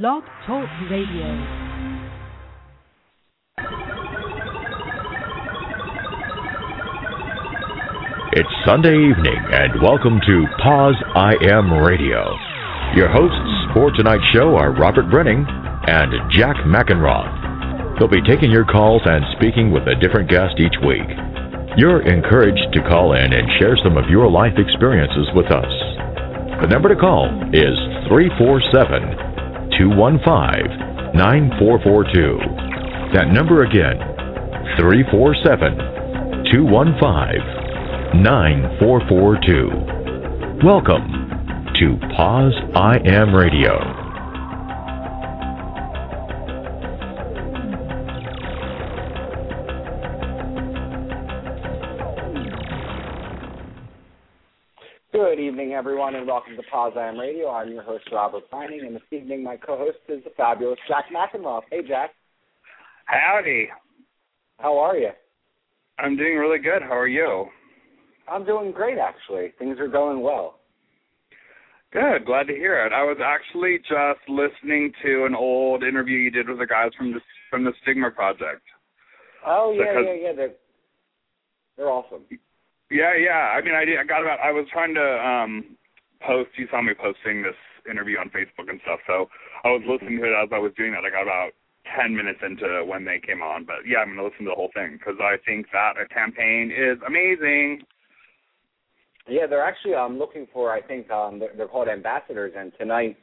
Blog Talk Radio. It's Sunday evening, and welcome to Poz I Am Radio. Your hosts for tonight's show are Robert Breining and Jack Mackenroth. They'll be taking your calls and speaking with a different guest each week. You're encouraged to call in and share some of your life experiences with us. The number to call is 347 215 9442. That number again, 347 215 9442. Welcome to Poz I Am Radio. Everyone, and welcome to Poz I Am Radio. I'm your host, Robert Breining, and this evening my co-host is the fabulous Jack Mackenroth. Hey, Jack. Howdy. How are you? I'm doing really good. How are you? I'm doing great, actually. Things are going well. Good. Glad to hear it. I was actually just listening to an old interview you did with the guys from the from the Stigma Project. Oh yeah, Because- yeah, yeah. They're they're awesome. Yeah, yeah. I mean, I did, I got about. I was trying to um post. You saw me posting this interview on Facebook and stuff. So I was listening to it as I was doing that. I got about ten minutes into when they came on. But yeah, I'm gonna listen to the whole thing because I think that a campaign is amazing. Yeah, they're actually um looking for. I think um they're, they're called ambassadors, and tonight.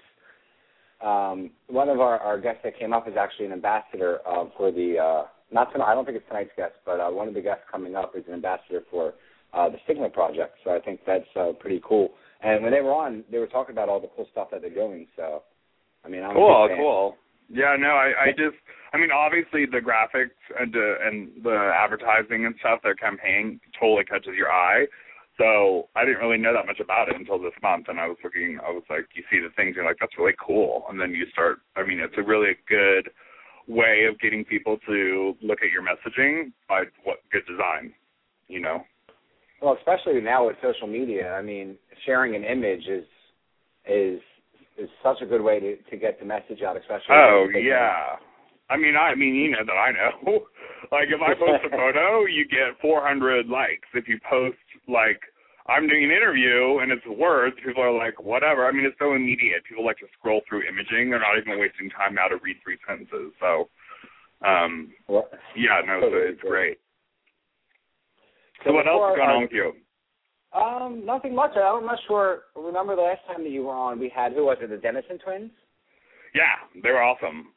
Um, one of our, our guests that came up is actually an ambassador uh, for the uh, not tonight. I don't think it's tonight's guest, but uh, one of the guests coming up is an ambassador for uh, the Stigma Project. So I think that's uh, pretty cool. And when they were on, they were talking about all the cool stuff that they're doing. So, I mean, I'm cool, cool. Yeah, no, I, I just, I mean, obviously the graphics and the and the advertising and stuff, their campaign totally catches your eye. So I didn't really know that much about it until this month, and I was looking, I was like, you see the things, you're like, that's really cool, and then you start. I mean, it's a really good way of getting people to look at your messaging by what good design, you know. Well, especially now with social media, I mean, sharing an image is is is such a good way to to get the message out, especially. Oh yeah. I mean, I mean, you know that I know. like, if I post a photo, you get 400 likes. If you post like I'm doing an interview and it's words, people are like, whatever. I mean, it's so immediate. People like to scroll through imaging. They're not even wasting time now to read three sentences. So, um, Well, yeah, no, so it's great. So, So what else is going on with you? Um, nothing much. I'm not sure. Remember the last time that you were on, we had who was it? The Dennison twins. Yeah, they were awesome.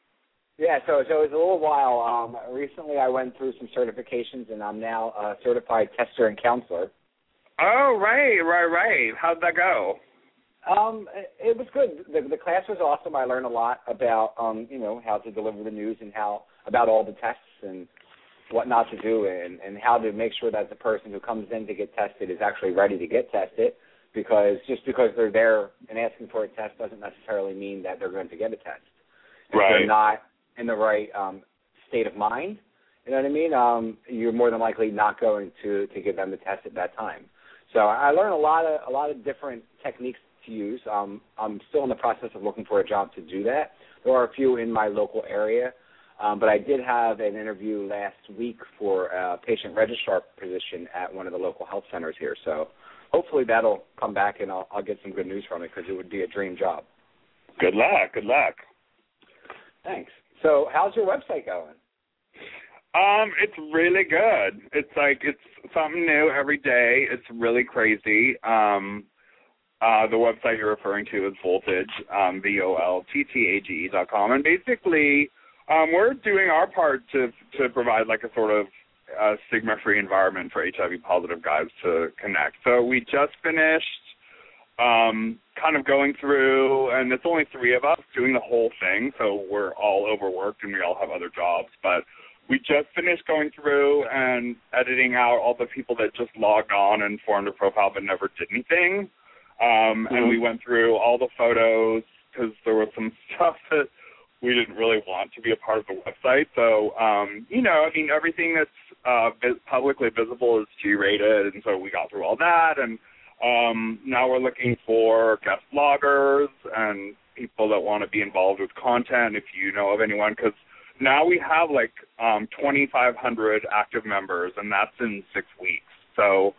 Yeah. So so it was a little while. Um, recently I went through some certifications, and I'm now a certified tester and counselor. Oh, right, right, right. How'd that go? Um, it, it was good. The, the class was awesome. I learned a lot about um, you know, how to deliver the news and how about all the tests and what not to do and, and how to make sure that the person who comes in to get tested is actually ready to get tested because just because they're there and asking for a test doesn't necessarily mean that they're going to get a test. If Right. they're not in the right um, state of mind, you know what I mean? Um, you're more than likely not going to to give them the test at that time. So I learned a lot of a lot of different techniques to use. Um, I'm still in the process of looking for a job to do that. There are a few in my local area, um, but I did have an interview last week for a patient registrar position at one of the local health centers here. So hopefully that'll come back and I'll, I'll get some good news from it because it would be a dream job. Good luck. Good luck. Thanks. So how's your website going? Um, it's really good. It's like it's something new every day. It's really crazy. Um, uh, the website you're referring to is Volttage, um, V O L T T A G E dot com, and basically, um, we're doing our part to to provide like a sort of uh, stigma-free environment for HIV positive guys to connect. So we just finished um, kind of going through, and it's only three of us doing the whole thing, so we're all overworked and we all have other jobs, but we just finished going through and editing out all the people that just logged on and formed a profile but never did anything. Um, And we went through all the photos because there was some stuff that we didn't really want to be a part of the website. So, um, you know, I mean, everything that's uh, publicly visible is G-rated, and so we got through all that. And um, now we're looking for guest bloggers and people that want to be involved with content, if you know of anyone, because now we have like um, 2,500 active members, and that's in six weeks. So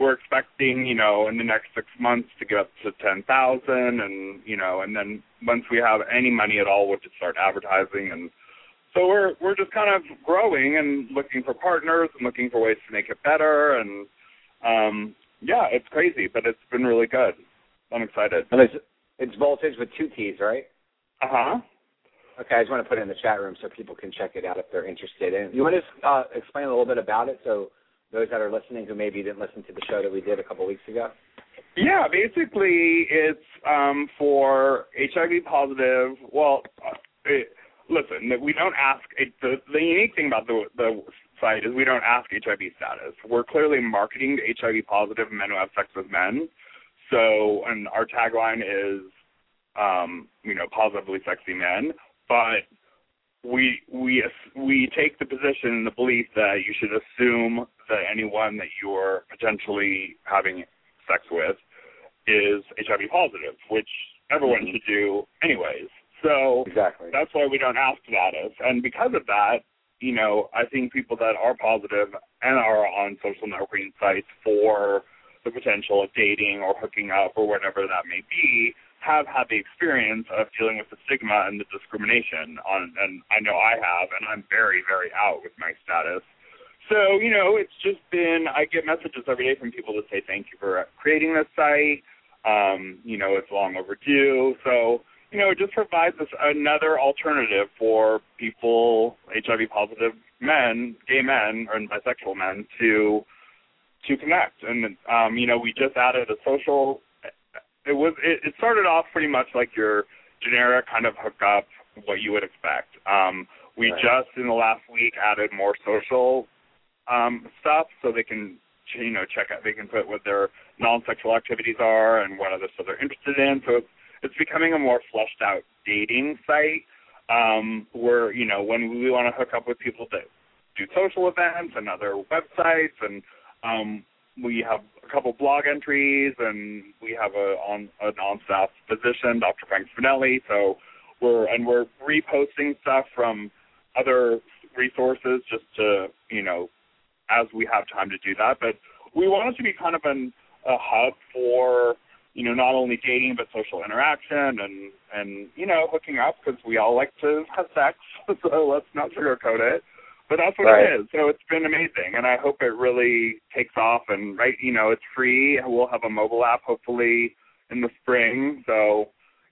we're expecting, you know, in the next six months to get up to 10,000, and you know, and then once we have any money at all, we'll just start advertising, and so we're we're just kind of growing and looking for partners and looking for ways to make it better, and um, yeah, it's crazy, but it's been really good. I'm excited. And it's it's voltage with two T's, right? Uh huh. Okay, I just want to put it in the chat room so people can check it out if they're interested. And you want to uh, explain a little bit about it so those that are listening who maybe didn't listen to the show that we did a couple weeks ago? Yeah, basically it's um, for HIV positive. Well, uh, it, listen, we don't ask. It, the the unique thing about the the site is we don't ask HIV status. We're clearly marketing to HIV positive men who have sex with men. So, and our tagline is, um, you know, positively sexy men. But we we we take the position, and the belief that you should assume that anyone that you're potentially having sex with is HIV positive, which everyone mm-hmm. should do anyways. So exactly. that's why we don't ask status, and because of that, you know, I think people that are positive and are on social networking sites for the potential of dating or hooking up or whatever that may be have had the experience of dealing with the stigma and the discrimination on and I know I have and I'm very, very out with my status. So, you know, it's just been I get messages every day from people to say thank you for creating this site. Um, you know, it's long overdue. So, you know, it just provides us another alternative for people, HIV positive men, gay men, and bisexual men to to connect. And um, you know, we just added a social. It was it, it started off pretty much like your generic kind of hookup, what you would expect. Um, we right. just in the last week added more social um, stuff, so they can you know check out. They can put what their non-sexual activities are and what other stuff they're interested in. So it's it's becoming a more fleshed out dating site. Um, where you know when we want to hook up with people that do social events and other websites and um, we have a couple blog entries, and we have a on an on-staff physician, Dr. Frank Spinelli. So we're and we're reposting stuff from other resources just to you know as we have time to do that. But we want it to be kind of an, a hub for you know not only dating but social interaction and and you know hooking up because we all like to have sex. so let's not sugarcoat it. But that's what right. it is. So it's been amazing, and I hope it really takes off. And right, you know, it's free. We'll have a mobile app hopefully in the spring. So,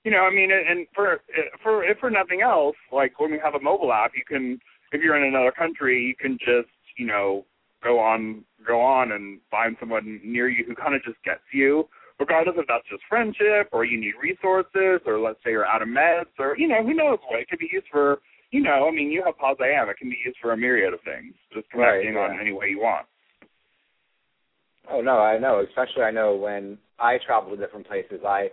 you know, I mean, and for for if for nothing else, like when we have a mobile app, you can if you're in another country, you can just you know go on go on and find someone near you who kind of just gets you regardless if that's just friendship or you need resources or let's say you're out of meds or you know who knows what it could be used for you know, I mean, you have Poz I Am. It can be used for a myriad of things, just connecting right, yeah. on any way you want. Oh no, I know. Especially I know when I travel to different places, I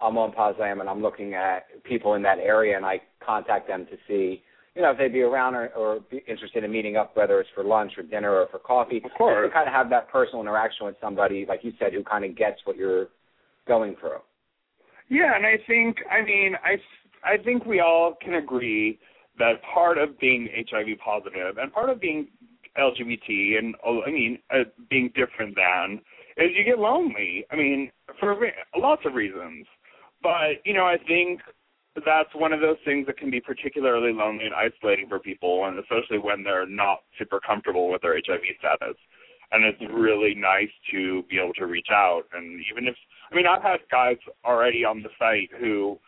I'm on Poz I Am and I'm looking at people in that area, and I contact them to see, you know, if they'd be around or, or be interested in meeting up, whether it's for lunch or dinner or for coffee. Of course, to kind of have that personal interaction with somebody, like you said, who kind of gets what you're going through. Yeah, and I think, I mean, I I think we all can agree that part of being HIV positive and part of being LGBT and I mean uh, being different than is you get lonely. I mean for lots of reasons, but you know I think that's one of those things that can be particularly lonely and isolating for people, and especially when they're not super comfortable with their HIV status. And it's really nice to be able to reach out, and even if I mean I've had guys already on the site who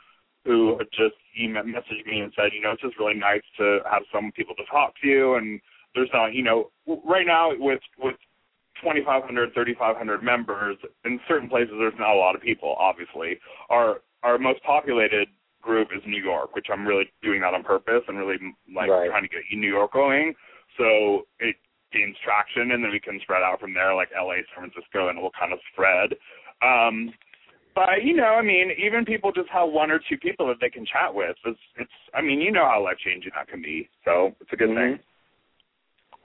who just emailed, messaged me and said, you know, it's just really nice to have some people to talk to you. And there's not, you know, right now with with 2,500, 3,500 members, in certain places there's not a lot of people. Obviously, our our most populated group is New York, which I'm really doing that on purpose and really like right. trying to get New York going. So it gains traction, and then we can spread out from there, like LA, San Francisco, and it will kind of spread. Um, but you know, I mean, even people just have one or two people that they can chat with. It's, it's. I mean, you know how life changing that can be. So it's a good mm-hmm. thing.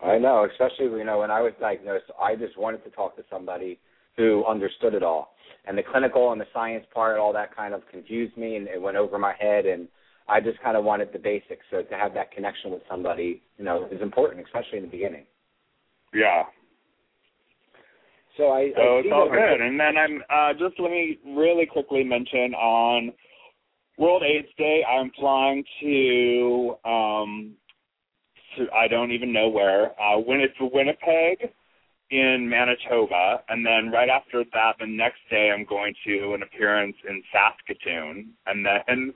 I know, especially you know when I was diagnosed, I just wanted to talk to somebody who understood it all. And the clinical and the science part, all that kind of confused me and it went over my head and I just kind of wanted the basics. So to have that connection with somebody, you know, is important, especially in the beginning. Yeah. So I. So I it's all good. And then I'm uh, just let me really quickly mention on World AIDS Day, I'm flying to um to I don't even know where. Uh, when it's Winnipeg in Manitoba, and then right after that, the next day, I'm going to an appearance in Saskatoon, and then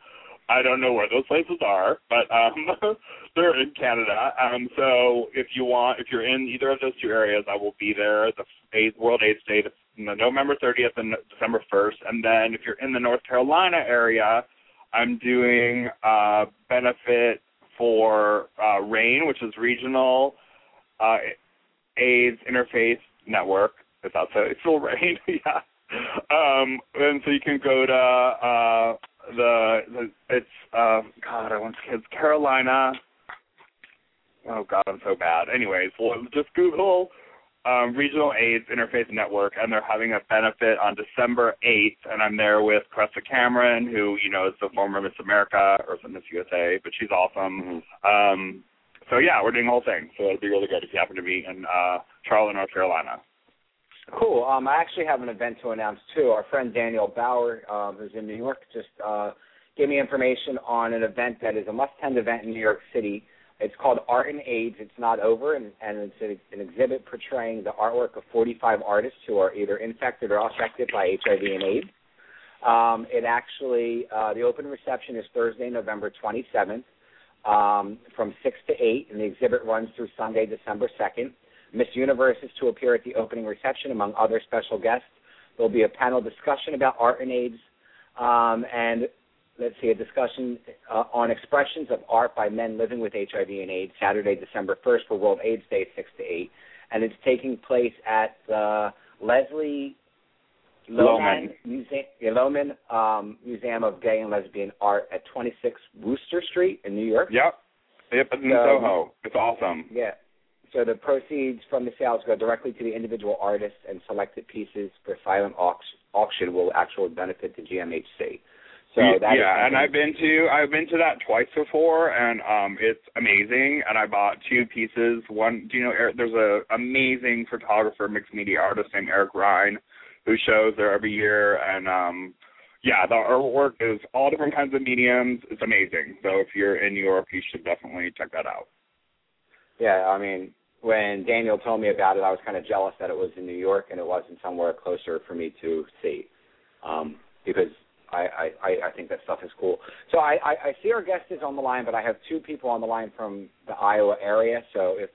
I don't know where those places are, but um, they're in Canada. Um, so if you want, if you're in either of those two areas, I will be there. The AIDS, World AIDS Day, November 30th and December 1st, and then if you're in the North Carolina area, I'm doing a benefit for uh, RAIN, which is Regional uh, AIDS Interfaith Network. Is that so? It's still RAIN, yeah. Um, and so you can go to uh, the, the it's uh, God, I want to it's Carolina. Oh God, I'm so bad. Anyways, well, just Google um, Regional AIDS Interfaith Network, and they're having a benefit on December 8th, and I'm there with Cressa Cameron, who you know is the former Miss America or Miss USA, but she's awesome. Mm-hmm. Um, so yeah, we're doing the whole thing. So it'll be really good if you happen to be in uh, Charlotte, North Carolina. Cool. Um, I actually have an event to announce too. Our friend Daniel Bauer, um, who's in New York, just uh, gave me information on an event that is a must-attend event in New York City. It's called Art and AIDS. It's not over, and, and it's an, an exhibit portraying the artwork of 45 artists who are either infected or affected by HIV and AIDS. Um, it actually, uh, the open reception is Thursday, November 27th, um, from 6 to 8, and the exhibit runs through Sunday, December 2nd. Miss Universe is to appear at the opening reception among other special guests. There'll be a panel discussion about art and AIDS, um, and let's see, a discussion uh, on expressions of art by men living with HIV and AIDS, Saturday, December 1st for World AIDS Day, 6 to 8. And it's taking place at the Leslie Lohman, Museum, Lohman um, Museum of Gay and Lesbian Art at 26 Wooster Street in New York. Yep. Yep, in so, Soho. It's awesome. Yeah. So the proceeds from the sales go directly to the individual artists, and selected pieces for silent auction will actually benefit the GMHC. So yeah, and I've been to I've been to that twice before, and um, it's amazing. And I bought two pieces. One, do you know? There's a amazing photographer, mixed media artist named Eric Ryan, who shows there every year. And um, yeah, the artwork is all different kinds of mediums. It's amazing. So if you're in New York, you should definitely check that out. Yeah, I mean, when Daniel told me about it, I was kind of jealous that it was in New York and it wasn't somewhere closer for me to see, um, because I, I, I think that stuff is cool. So I, I, I see our guest is on the line, but I have two people on the line from the Iowa area. So if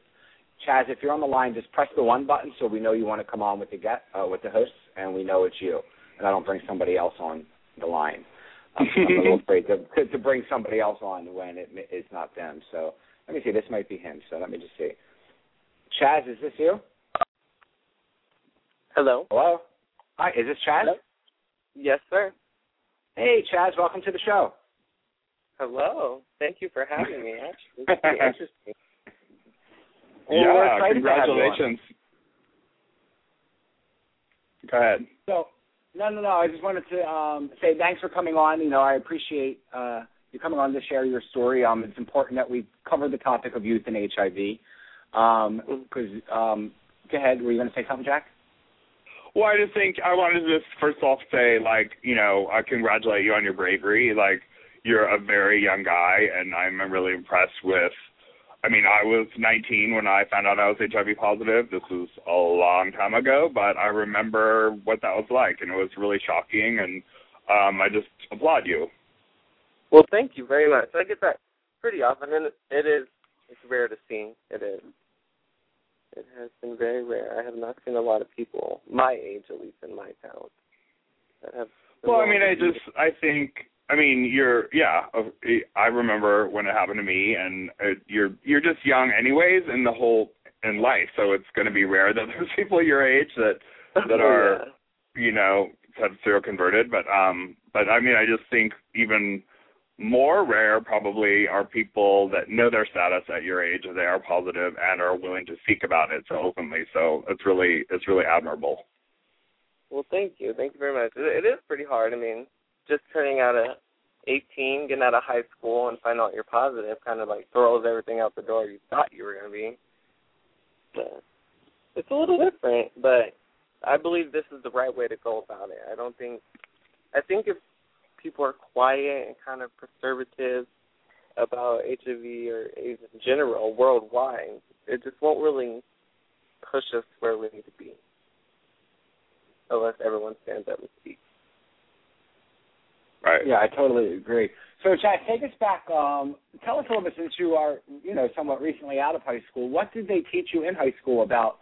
Chaz, if you're on the line, just press the one button so we know you want to come on with the get uh, with the hosts, and we know it's you, and I don't bring somebody else on the line. I'm, I'm a little afraid to, to bring somebody else on when it is not them. So let me see. This might be him. So let me just see. Chaz, is this you? Hello. Hello. Hi, is this Chaz? Hello? Yes, sir. Hey, Chaz, welcome to the show. Hello. Thank you for having me. Actually, it's pretty interesting. Well, yeah, congratulations. Go ahead. So, no, no, no. I just wanted to um, say thanks for coming on. You know, I appreciate uh, you coming on to share your story. Um, it's important that we cover the topic of youth and HIV. Because, um, um, go ahead. Were you going to say something, Jack? Well, I just think I wanted to just first off say, like, you know, I congratulate you on your bravery. Like, you're a very young guy, and I'm really impressed with. I mean, I was 19 when I found out I was HIV positive. This was a long time ago, but I remember what that was like, and it was really shocking. And um, I just applaud you. Well, thank you very much. I get that pretty often, and it is it's rare to see. It is. It has been very rare. I have not seen a lot of people my age, at least in my town, that have. Well, I mean, I just I think I mean you're yeah. I remember when it happened to me, and you're you're just young anyways in the whole in life, so it's going to be rare that there's people your age that that are yeah. you know have seroconverted. But um, but I mean, I just think even more rare probably are people that know their status at your age they are positive and are willing to speak about it so openly so it's really it's really admirable Well, thank you, thank you very much. It, it is pretty hard. I mean, just turning out at 18, getting out of high school, and find out you're positive, kind of like throws everything out the door you thought you were going to be. But it's a little different, but I believe this is the right way to go about it. I don't think. I think if people are quiet and kind of conservative about HIV or AIDS in general worldwide, it just won't really push us where we need to be unless everyone stands up and speaks. Yeah, I totally agree. So, Chad, take us back. Um, tell us a little bit, since you are, you know, somewhat recently out of high school. What did they teach you in high school about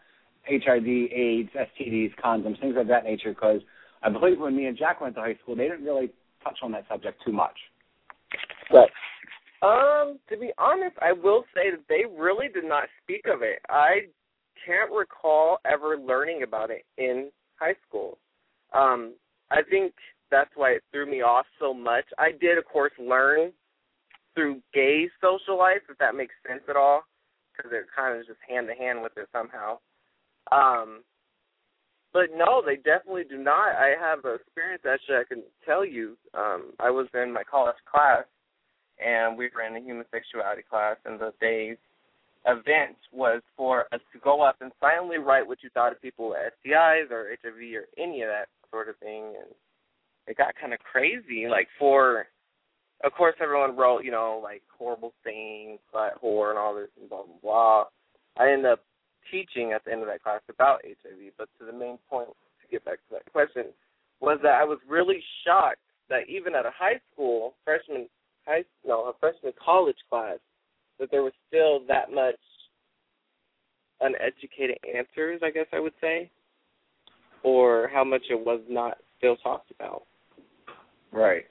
HIV, AIDS, STDs, condoms, things of that nature? Because I believe when me and Jack went to high school, they didn't really touch on that subject too much. But Um, to be honest, I will say that they really did not speak of it. I can't recall ever learning about it in high school. Um, I think that's why it threw me off so much. I did, of course, learn through gay social life, if that makes sense at all, because it kind of just hand to hand with it somehow. Um, but no, they definitely do not. I have an experience actually I can tell you. Um, I was in my college class, and we were in a human sexuality class, and the day's event was for us to go up and silently write what you thought of people with STIs or HIV or any of that sort of thing, and it got kind of crazy. Like for, of course, everyone wrote, you know, like horrible things, but whore and all this and blah blah blah. I ended up teaching at the end of that class about HIV, but to the main point, to get back to that question, was that I was really shocked that even at a high school freshman high no a freshman college class, that there was still that much uneducated answers, I guess I would say, or how much it was not still talked about. Right.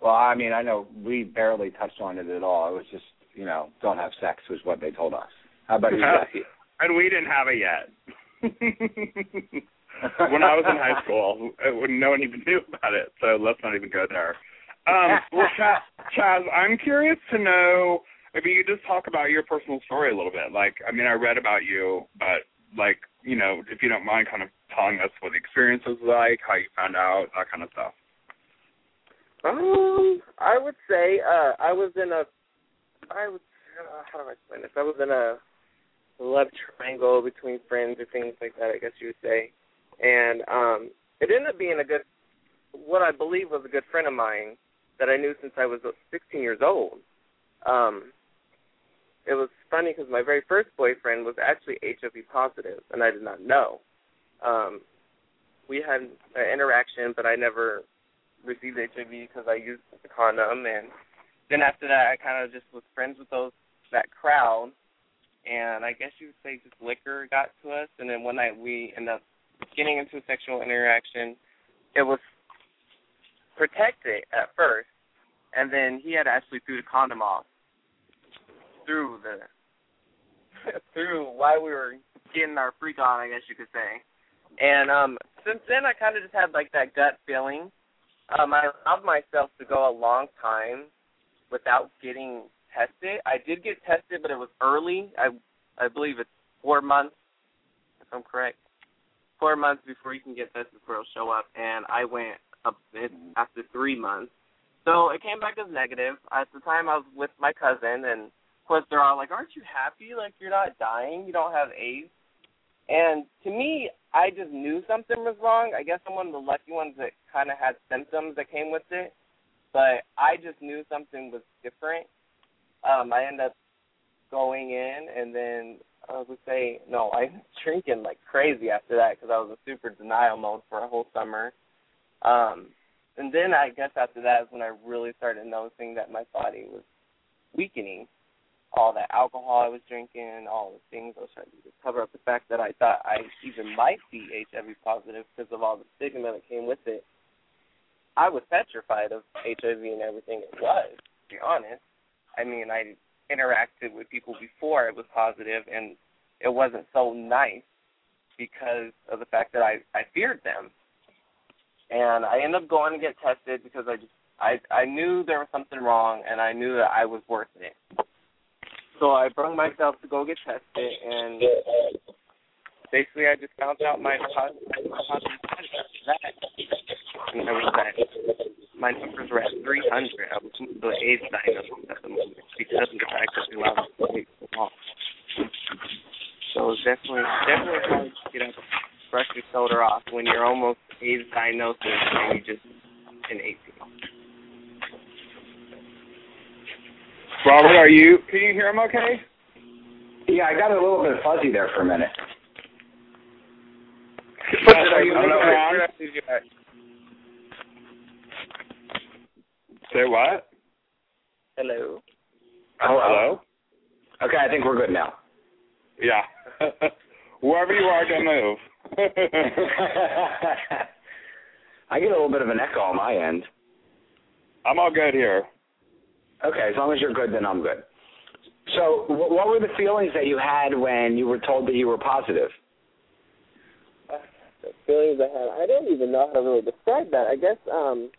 Well, I mean, I know we barely touched on it at all. It was just, you know, don't have sex was what they told us. How about you, Jesse? and we didn't have it yet. when I was in high school, no one even knew about it. So let's not even go there. Um, well, Chaz, Chaz, I'm curious to know if you could just talk about your personal story a little bit. Like, I mean, I read about you, but like, you know, if you don't mind, kind of telling us what the experience was like, how you found out, that kind of stuff. Um, I would say uh I was in a I would uh, how do I explain this? I was in a love triangle between friends or things like that, I guess you would say. And um it ended up being a good what I believe was a good friend of mine that I knew since I was 16 years old. Um it was funny because my very first boyfriend was actually HIV positive, and I did not know. Um, we had an interaction, but I never received HIV because I used the condom, and then after that, I kind of just was friends with those that crowd, and I guess you would say just liquor got to us, and then one night we ended up getting into a sexual interaction. It was protected at first, and then he had actually threw the condom off through the through while we were getting our freak on, I guess you could say. And um since then I kinda just had like that gut feeling. Um I allowed myself to go a long time without getting tested. I did get tested but it was early. I I believe it's four months if I'm correct. Four months before you can get tested before it'll show up and I went up after three months. So it came back as negative. At the time I was with my cousin and of course, they're all like, "Aren't you happy? Like you're not dying. You don't have AIDS." And to me, I just knew something was wrong. I guess I'm one of the lucky ones that kind of had symptoms that came with it, but I just knew something was different. Um, I ended up going in, and then I would say no, I was drinking like crazy after that because I was in super denial mode for a whole summer. Um, and then I guess after that is when I really started noticing that my body was weakening all that alcohol I was drinking, all the things I was trying to cover up the fact that I thought I even might be HIV positive because of all the stigma that came with it. I was petrified of HIV and everything it was, to be honest. I mean, I interacted with people before it was positive, and it wasn't so nice because of the fact that I I feared them. And I ended up going to get tested because I just I I knew there was something wrong, and I knew that I was worth it. So I brought myself to go get tested, and basically I just found out my positive that, and I was at my numbers were at 300. I was the AIDS diagnosis at the moment because of the fact that they allowed me so long. So it definitely definitely hard to get up, brush your shoulder off when you're almost AIDS diagnosis and you just an 18. Robert, are you? Can you hear him? Okay. Yeah, I got a little bit fuzzy there for a minute. Yes, are you moving around? Say what? Hello. Oh, Hello. Okay, I think we're good now. Yeah. Wherever you are, don't move. I get a little bit of an echo on my end. I'm all good here. Okay, as long as you're good, then I'm good. So, wh- what were the feelings that you had when you were told that you were positive? the feelings I had. I don't even know how to really describe that. I guess um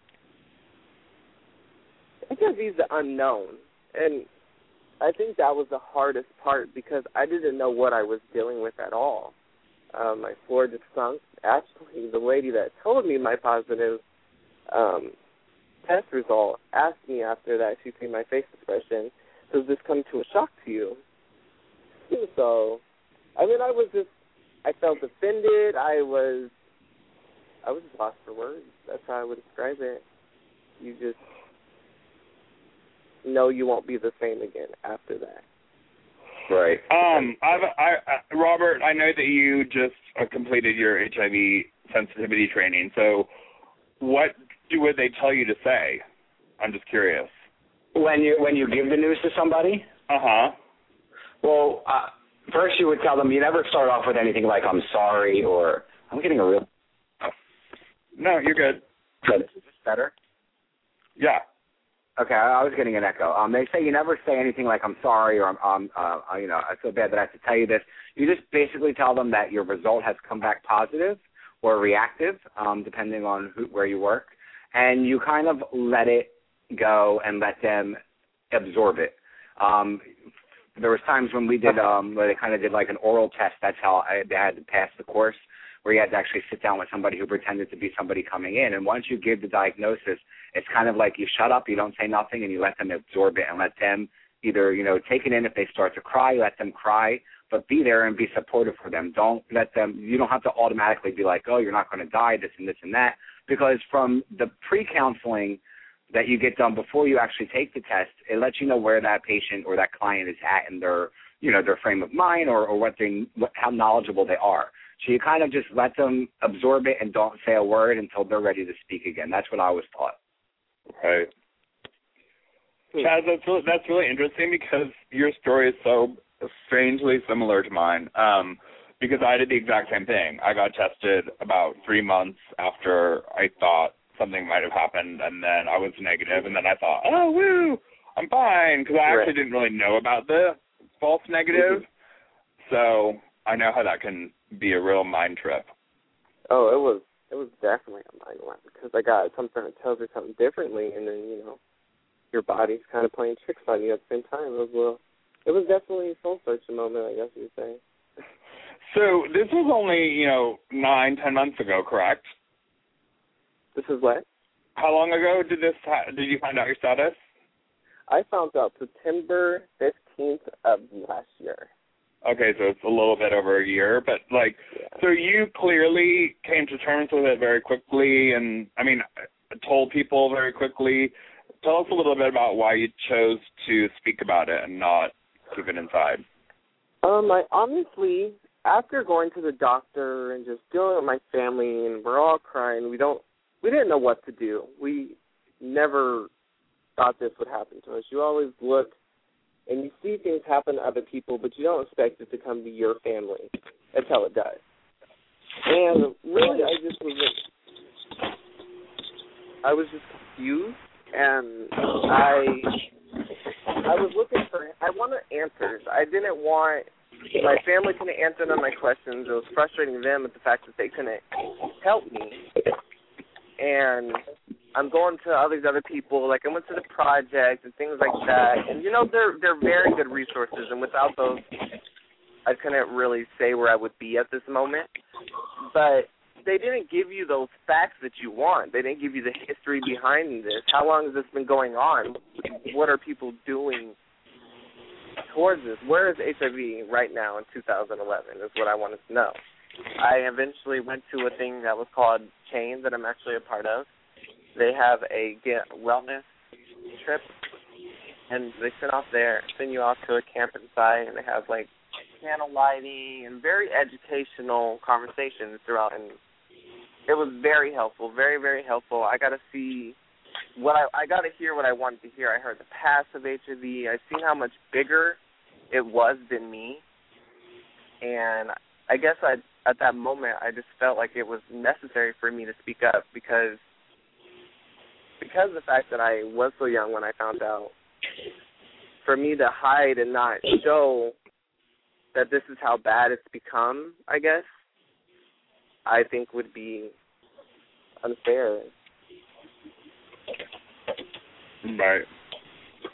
I guess he's the unknown. And I think that was the hardest part because I didn't know what I was dealing with at all. Um, my floor just sunk. Actually, the lady that told me my positive um, test result asked me after that, she seen my face expression, does this come to a shock to you? So, I mean, I was just, I felt offended. I was, I was lost for words. That's how I would describe it. You just know you won't be the same again after that. Right. Um, I've, I, I, Robert, I know that you just uh, completed your HIV sensitivity training. So, what do would they tell you to say? I'm just curious. When you when you give the news to somebody, Uh huh. well, uh, first you would tell them you never start off with anything like "I'm sorry" or "I'm getting a real." No, you're good. Good. Is this better? Yeah. Okay, I I was getting an echo. Um, they say you never say anything like "I'm sorry" or "I'm, um, uh, you know, I feel bad that I have to tell you this." You just basically tell them that your result has come back positive or reactive, um, depending on who, where you work, and you kind of let it go and let them absorb it. Um, there was times when we did, um, where they kind of did like an oral test. That's how I, they had to pass the course, where you had to actually sit down with somebody who pretended to be somebody coming in. And once you give the diagnosis, it's kind of like you shut up, you don't say nothing, and you let them absorb it and let them either you know take it in. If they start to cry, let them cry, but be there and be supportive for them. Don't let them. You don't have to automatically be like, oh, you're not going to die, this and this and that, because from the pre-counseling that you get done before you actually take the test, it lets you know where that patient or that client is at in their you know their frame of mind or or what they what, how knowledgeable they are. So you kind of just let them absorb it and don't say a word until they're ready to speak again. That's what I was taught. Right. Chaz, that's really, that's really interesting because your story is so strangely similar to mine. Um, because I did the exact same thing. I got tested about three months after I thought something might have happened, and then I was negative, and then I thought, oh, woo, I'm fine, because I Right. actually didn't really know about the false negative. Mm-hmm. So I know how that can be a real mind trip. Oh, it was it was definitely a mind one because I got something that tells you something differently, and then you know your body's kind of playing tricks on you at the same time. It was a little, it was definitely a soul searching moment, I guess you'd say. So this was only, you know, nine, ten months ago, correct? This is what How long ago did this? Ha- did you find out your status? I found out September fifteenth of last year. Okay, so it's a little bit over a year, but like, Yeah. so you clearly came to terms with it very quickly, and I mean, told people very quickly. Tell us a little bit about why you chose to speak about it and not keep it inside. Um, I honestly, after going to the doctor and just dealing with my family, and we're all crying, we don't, we didn't know what to do. We never thought this would happen to us. You always look and you see things happen to other people, but you don't expect it to come to your family until it does. And really, I just was, I was just confused, and I, I was looking for, I wanted answers. I didn't want my family couldn't answer none of my questions. It was frustrating them at the fact that they couldn't help me. And I'm going to all these other people, like I went to the project and things like that. And you know, they're they're very good resources and without those I couldn't really say where I would be at this moment. But they didn't give you those facts that you want. They didn't give you the history behind this. How long has this been going on? What are people doing towards this? Where is HIV right now in 2011? Is what I wanted to know. I eventually went to a thing that was called CHAIN that I'm actually a part of. They have a get wellness trip, and they send off there, send you off to a camping site, and they have like candle lighting and very educational conversations throughout, and it was very helpful, very very helpful. I got to see what I I got to hear what I wanted to hear. I heard the past of HIV. I've seen how much bigger it was than me, and I guess I at that moment I just felt like it was necessary for me to speak up because because of the fact that I was so young when I found out, for me to hide and not show that this is how bad it's become, I guess, I think would be unfair. Right.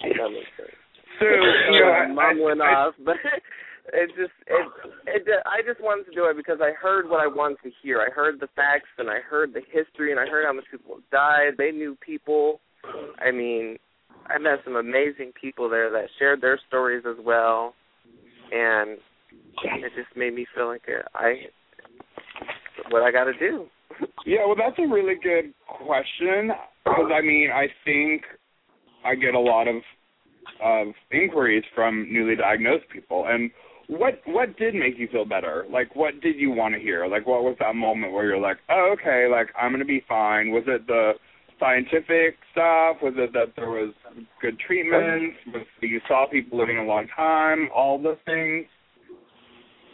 That makes sense. So, you know, I, mom I, went I, off, but it just it, it I just wanted to do it because I heard what I wanted to hear. I heard the facts and I heard the history and I heard how much people died. They knew people. I mean, I met some amazing people there that shared their stories as well, and it just made me feel like I what I got to do. Yeah, well, that's a really good question because I mean, I think I get a lot of of inquiries from newly diagnosed people, and what what did make you feel better? Like, what did you want to hear? Like, what was that moment where you're like, oh, okay, like I'm gonna be fine? Was it the scientific stuff? Was it that there was good treatment? Was you saw people living a long time? All the things.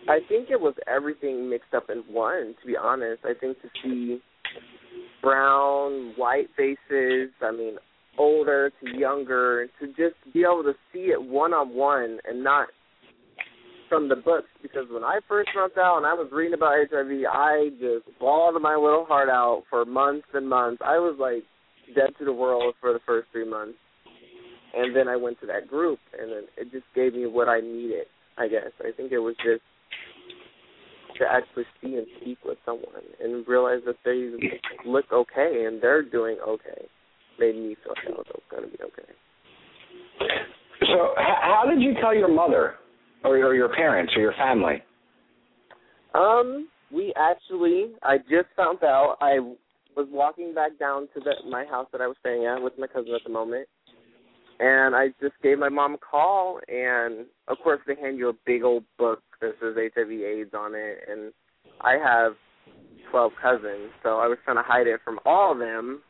I think it was everything mixed up in one. To be honest, I think to see brown, white faces. I mean, older to younger, to just be able to see it one on one and not from the books. Because when I first went out and I was reading about HIV, I just bawled my little heart out for months and months. I was like dead to the world for the first three months, and then I went to that group, and then it just gave me what I needed. I guess I think it was just to actually see and speak with someone and realize that they look okay and they're doing okay made me feel like I was going to be okay. So, how did you tell your mother, or, or your parents, or your family? Um, we actually, I just found out. I was walking back down to the my house that I was staying at with my cousin at the moment, and I just gave my mom a call, and of course they hand you a big old book that says HIV/AIDS on it, and I have twelve cousins, so I was trying to hide it from all of them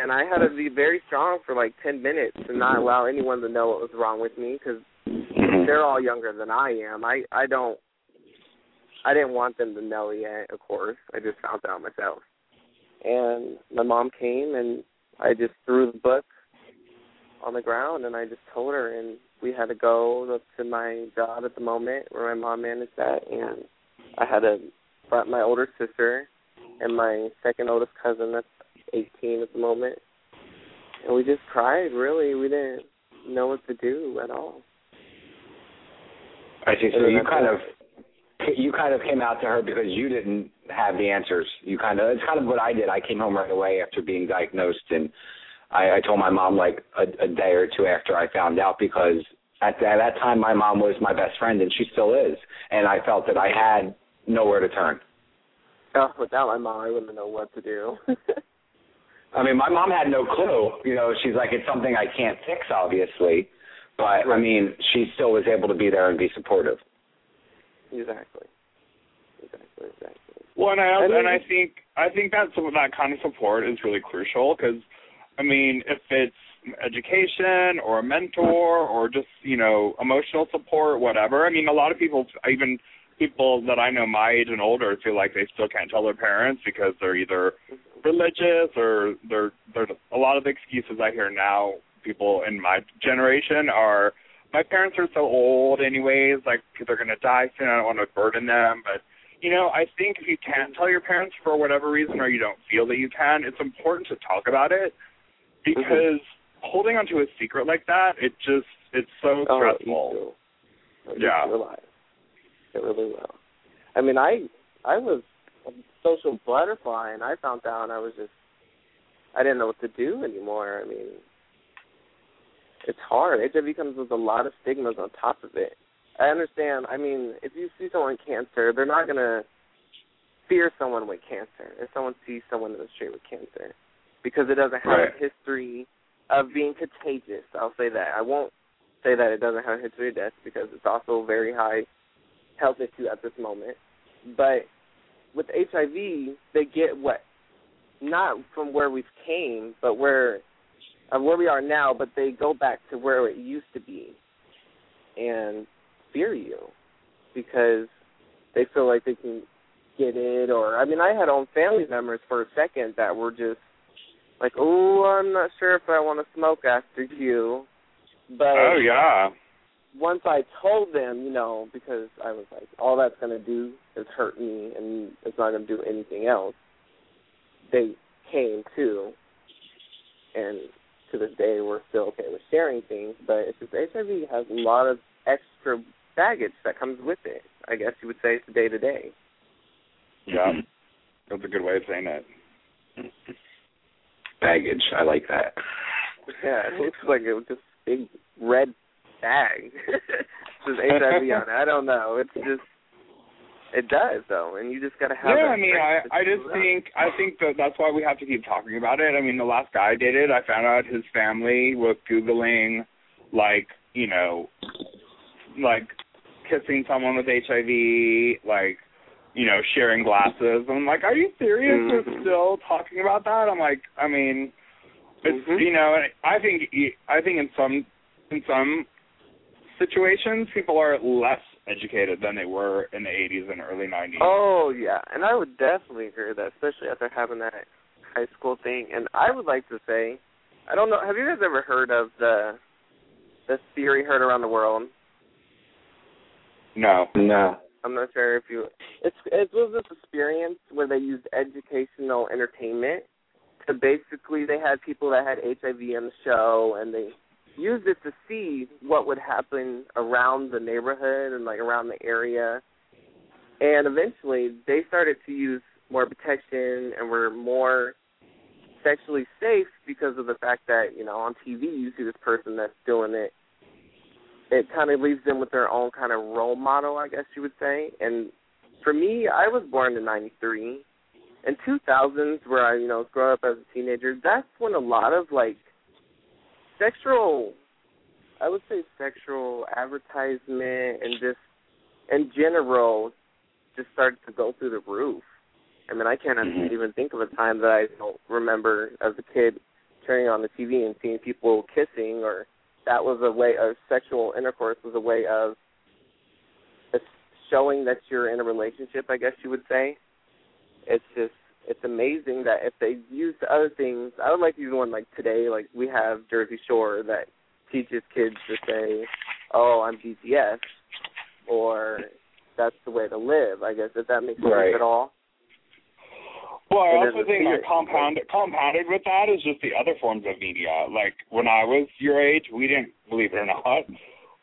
and I had to be very strong for like ten minutes and not allow anyone to know what was wrong with me because mm-hmm. they're all younger than I am. I I don't. I didn't want them to know yet. Of course, I just found out myself. And my mom came and I just threw the book on the ground and I just told her and we had to go to my job at the moment where my mom managed that and I had to brought my older sister and my second oldest cousin that's 18 at the moment. And we just cried, really. We didn't know what to do at all. I see. So you kind of you kind of came out to her because you didn't have the answers. You kind of it's kind of what I did. I came home right away after being diagnosed, and I, I told my mom like a, a day or two after I found out because at, at that time my mom was my best friend and she still is, and I felt that I had nowhere to turn. Oh, without my mom, I wouldn't know what to do. I mean, my mom had no clue. You know, she's like, it's something I can't fix, obviously, but I mean, she still was able to be there and be supportive. Exactly. Exactly. Exactly. Well, and I and I think I think that some of that kind of support is really crucial because, I mean, if it's education or a mentor or just you know emotional support, whatever. I mean, a lot of people, even people that I know my age and older, feel like they still can't tell their parents because they're either religious or they're there's a lot of excuses I hear now. People in my generation are my parents are so old anyways, like they're gonna die soon. I don't want to burden them, but you know, I think if you can't tell your parents for whatever reason or you don't feel that you can, it's important to talk about it because mm-hmm. holding onto a secret like that, it just it's so oh, stressful. Yeah. It really will. I mean, I I was a social butterfly, and I found out I was just I didn't know what to do anymore. I mean, it's hard. HIV comes with a lot of stigmas on top of it. I understand. I mean, if you see someone with cancer, they're not gonna fear someone with cancer if someone sees someone in the street with cancer because it doesn't have right. a history of being contagious. I'll say that. I won't say that it doesn't have a history of death because it's also very high health issue at this moment. But with HIV, they get what not from where we've came, but where uh, where we are now, but they go back to where it used to be and fear you because they feel like they can get it or I mean I had own family members for a second that were just like, Oh, I'm not sure if I want to smoke after you but Oh yeah. Once I told them, you know, because I was like, all that's gonna do is hurt me and it's not gonna do anything else, they came too and to this day we're still okay with sharing things, but it's just HIV has a lot of extra baggage that comes with it. I guess you would say it's day to day. Yeah. That's a good way of saying it. Baggage. I like that. Yeah, it looks like it was just big red bag. just HIV on it. I don't know. It's just it does though, and you just gotta have. yeah, I mean, I I just think I think that that's why we have to keep talking about it. I mean, the last guy I dated, I found out his family was googling, like you know, like kissing someone with HIV, like you know, sharing glasses. I'm like, are you serious? Mhm. We're still talking about that? I'm like, I mean, it's Mhm. you know, and I think I think in some in some situations people are less educated than they were in the 80s and early 90s. Oh yeah, and I would definitely agree with that, especially after having that high school thing. And I would like to say, I don't know, have you guys ever heard of the the theory heard around the world? No. No. I'm not sure if you. It's it was this experience where they used educational entertainment to basically they had people that had HIV on the show and they used it to see what would happen around the neighborhood and like around the area. And eventually they started to use more protection and were more sexually safe because of the fact that, you know, on TV you see this person that's doing it it kind of leaves them with their own kind of role model, I guess you would say. And for me, I was born in '93. In 2000s, where I, you know, grew up as a teenager, that's when a lot of like sexual, I would say sexual advertisement and just in general, just started to go through the roof. I mean, I can't Mhm. even think of a time that I don't remember as a kid turning on the TV and seeing people kissing or that was a way of sexual intercourse was a way of showing that you're in a relationship i guess you would say it's just it's amazing that if they use other things i would like to use one like today like we have jersey shore that teaches kids to say oh i'm bts or that's the way to live i guess if that makes sense Right. at all Well, I It also is a think theory. that compound compounded with that is just the other forms of media. Like when I was your age, we didn't believe it or not,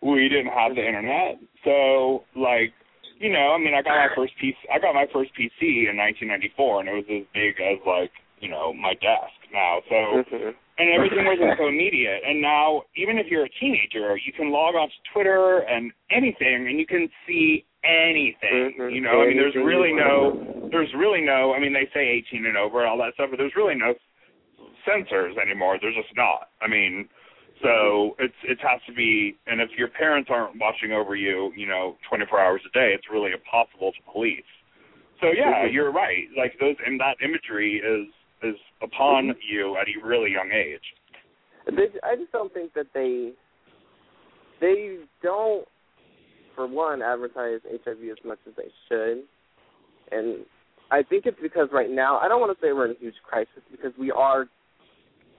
we didn't have the internet. So like, you know, I mean, I got my first PC. I got my first PC in 1994, and it was as big as like, you know, my desk now. So Mhm. and everything wasn't so immediate. And now, even if you're a teenager, you can log on to Twitter and anything, and you can see anything. Mhm. You know, I mean, there's really no, there's really no. I mean, they say 18 and over and all that stuff, but there's really no censors anymore. There's just not. I mean, so it's it has to be. And if your parents aren't watching over you, you know, 24 hours a day, it's really impossible to police. So yeah, Mhm. you're right. Like those, and that imagery is is upon Mhm. you at a really young age. I just don't think that they they don't, for one, advertise HIV as much as they should, and I think it's because right now I don't want to say we're in a huge crisis because we are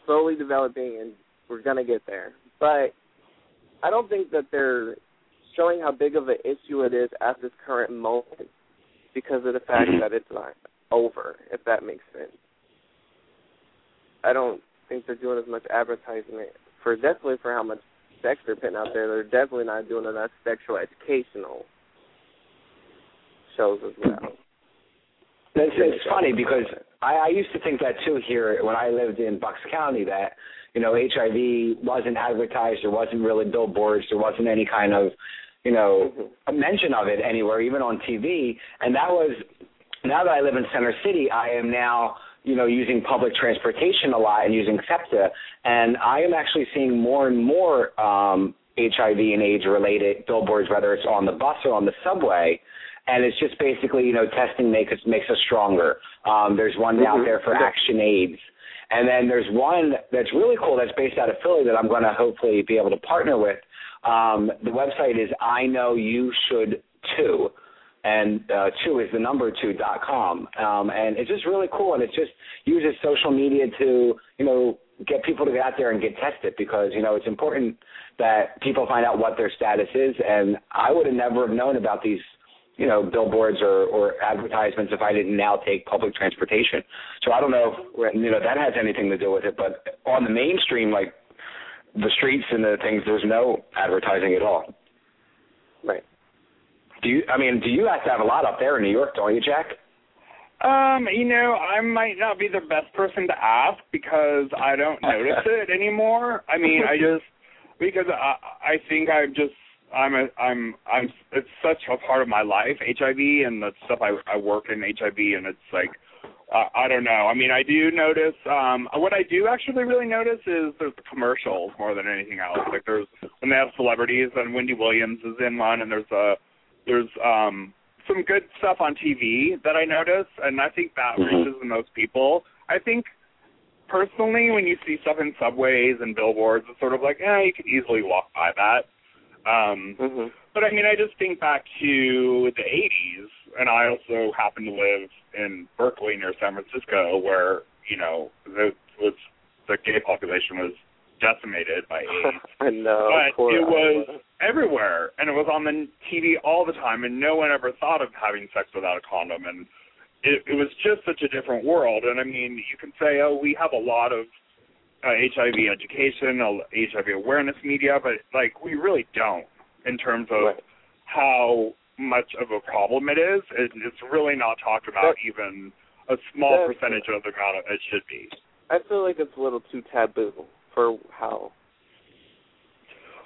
slowly developing and we're gonna get there, but I don't think that they're showing how big of an issue it is at this current moment because of the fact mm-hmm. that it's not over, if that makes sense. I don't think they're doing as much advertisement for definitely for how much sex they're putting out there. They're definitely not doing enough sexual educational. shows as well. It's, it's funny because I, I used to think that too here when I lived in Bucks County that you know HIV wasn't advertised, there wasn't really billboards, there wasn't any kind of you know a mention of it anywhere, even on TV. And that was now that I live in Center City, I am now you know using public transportation a lot and using SEPTA, and I am actually seeing more and more um, HIV and AIDS related billboards, whether it's on the bus or on the subway. And it's just basically, you know, testing makes us makes us stronger. Um, there's one out Mhm. there for. Action AIDS, and then there's one that's really cool that's based out of Philly that I'm going to hopefully be able to partner with. Um, the website is I know you should too, and uh, two is the number two dot com, um, and it's just really cool, and it just uses social media to you know get people to get out there and get tested because you know it's important that people find out what their status is, and I would have never have known about these you know billboards or, or advertisements if I didn't now take public transportation. So I don't know if you know that has anything to do with it, but on the mainstream like the streets and the things, there's no advertising at all. Right. Do you? I mean, do you have to have a lot up there in New York, don't you, Jack? Um, you know, I might not be the best person to ask because I don't notice it anymore. I mean, I just because I I think I'm just I'm a I'm I'm it's such a part of my life, HIV and the stuff I I work in HIV and it's like uh, I don't know. I mean, I do notice um what I do actually really notice is there's the commercials more than anything else. Like there's when they have celebrities and Wendy Williams is in one and there's a there's um some good stuff on TV that I notice, and I think that Mhm. reaches the most people. I think personally, when you see stuff in subways and billboards, it's sort of like, eh, you could easily walk by that. Um, Mhm. but I mean, I just think back to the '80s, and I also happen to live in Berkeley near San Francisco, where you know the was the gay population was decimated by AIDS I know. but it was Iowa. everywhere and it was on the TV all the time and no one ever thought of having sex without a condom and it, it was just such a different world and I mean you can say oh we have a lot of uh, HIV education uh, HIV awareness media but like we really don't in terms of Right. how much of a problem it is it, it's really not talked about That- even a small percentage of the amount it should be I feel like it's a little too taboo for how.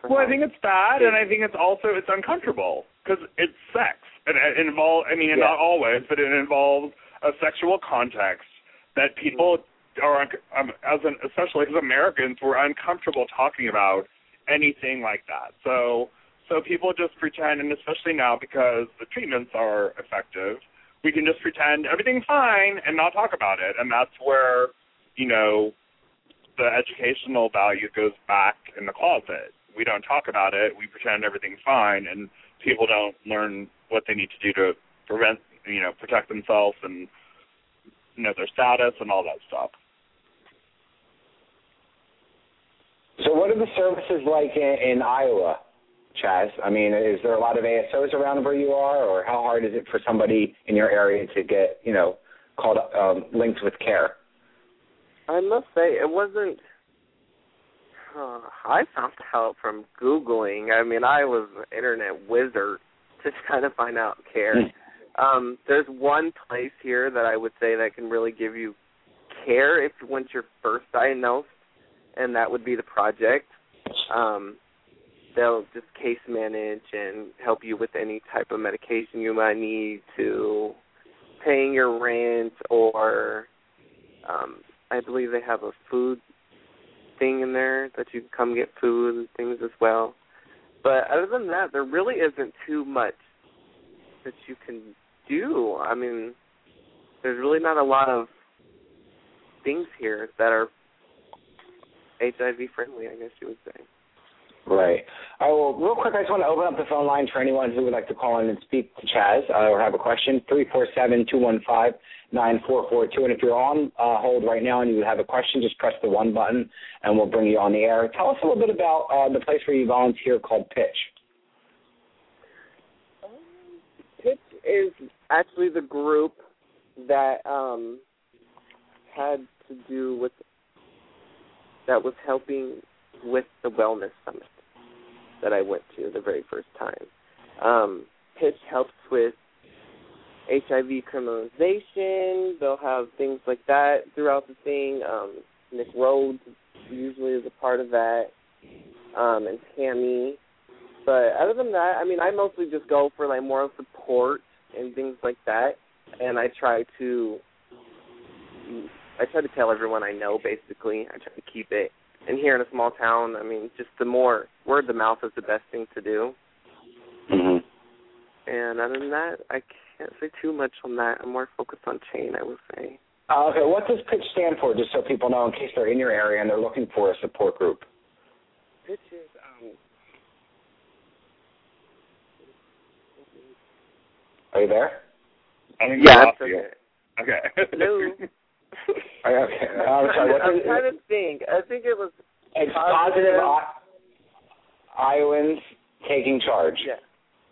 for Well, I think it's bad, and I think it's also it's uncomfortable because it's sex, and it involves. I mean, Yeah. not always, but it involves a sexual context that people un- um, as an, especially as Americans, we're uncomfortable talking about anything like that. So, so people just pretend, and especially now because the treatments are effective, we can just pretend everything's fine and not talk about it, and that's where, you know, the educational value goes back in the closet. We don't talk about it. We pretend everything's fine, and people don't learn what they need to do to prevent, you know, protect themselves and you know their status and all that stuff. So what are the services like in, in Iowa, Chaz? I mean, is there a lot of ASOs around where you are, or how hard is it for somebody in your area to get, you know, called um, linked with care? I must say it wasn't. Uh, I found out from googling. I mean, I was an internet wizard to try to find out care. Um, there's one place here that I would say that can really give you care if once you're first diagnosed, and that would be the project. Um, they'll just case manage and help you with any type of medication you might need to paying your rent or um I believe they have a food thing in there that you can come get food and things as well. But other than that, there really isn't too much that you can do. I mean, there's really not a lot of things here that are HIV friendly, I guess you would say. Right. All right, well, real quick, I just want to open up the phone line for anyone who would like to call in and speak to Chaz uh, or have a question. Three four seven two one five nine four four two. And if you're on uh, hold right now and you have a question, just press the one button and we'll bring you on the air. Tell us a little bit about uh, the place where you volunteer called PITCH. PITCH is actually the group that um had to do with that was helping with the wellness summit that I went to the very first time. Um, PITCH helps with HIV criminalization. They'll have things like that throughout the thing. Um, Nick Rhoades usually is a part of that, um, and Tammy. But other than that, I mean, I mostly just go for like moral support and things like that, and I try to, I try to tell everyone I know. Basically, I try to keep it. And here in a small town, I mean, just the more word of mouth is the best thing to do. Mhm. And other than that, I can't say too much on that. I'm more focused on CHAIN, I would say. Uh, okay, what does PITCH stand for? Just so people know, in case they're in your area and they're looking for a support group. PITCH is um, Are you there? I think yeah, that's you. okay. Okay. Hello. Are you okay. I'm sorry. What I'm trying to think. I think it was it's positive I- Iowans taking charge. yeah.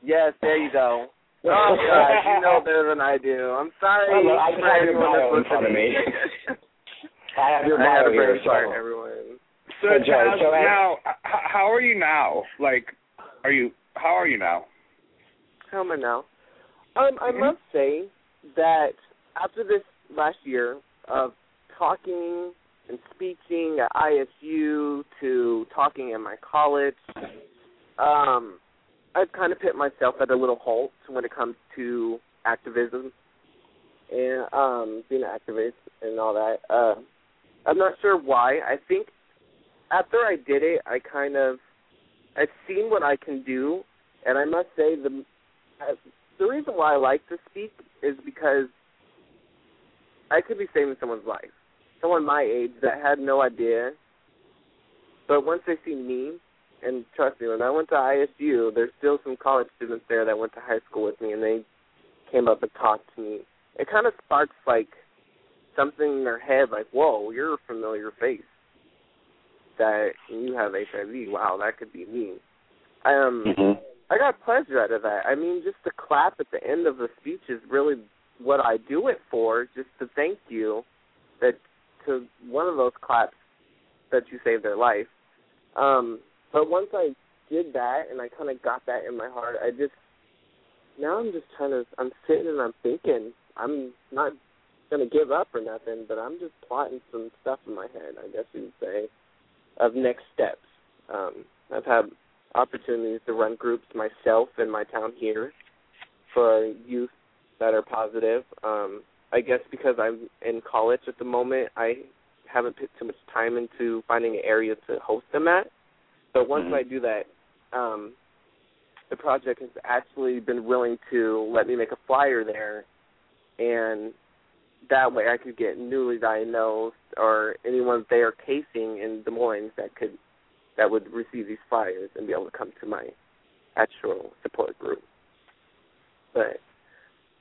Yes, there you go. Oh gosh, you know better than I do. I'm sorry. Look, I for have your bio in front of me. I have your I bio a here. brain fart, So. everyone. So, So, Joe, Chaz, so as- now, h- how are you now? Like, are you? How are you now? How am I now? Um, I Mhm. must say that after this last year of talking and speaking at ISU to talking in my college, um, I've kind of put myself at a little halt when it comes to activism and um, being an activist and all that. Uh, I'm not sure why. I think after I did it, I kind of I've seen what I can do, and I must say the uh, the reason why I like to speak is because I could be saving someone's life. Someone my age that had no idea, but once they see me, and trust me, when I went to ISU, there's still some college students there that went to high school with me, and they came up and talked to me. It kind of sparks like something in their head, like, "Whoa, you're a familiar face." That you have HIV. Wow, that could be me. Um, Mhm. I got pleasure out of that. I mean, just the clap at the end of the speech is really what I do it for, just to thank you that to one of those claps that you saved their life. Um, but once I did that and I kind of got that in my heart, I just now I'm just trying to I'm sitting and I'm thinking I'm not gonna give up or nothing, but I'm just plotting some stuff in my head, I guess you would say, of next steps. Um, I've had opportunities to run groups myself in my town here for youth that are positive. Um, I guess because I'm in college at the moment, I haven't put too much time into finding an area to host them at. But once Mhm. I do that, um, the project has actually been willing to let me make a flyer there, and that way I could get newly diagnosed or anyone they are casing in Des Moines that could that would receive these flyers and be able to come to my actual support group. But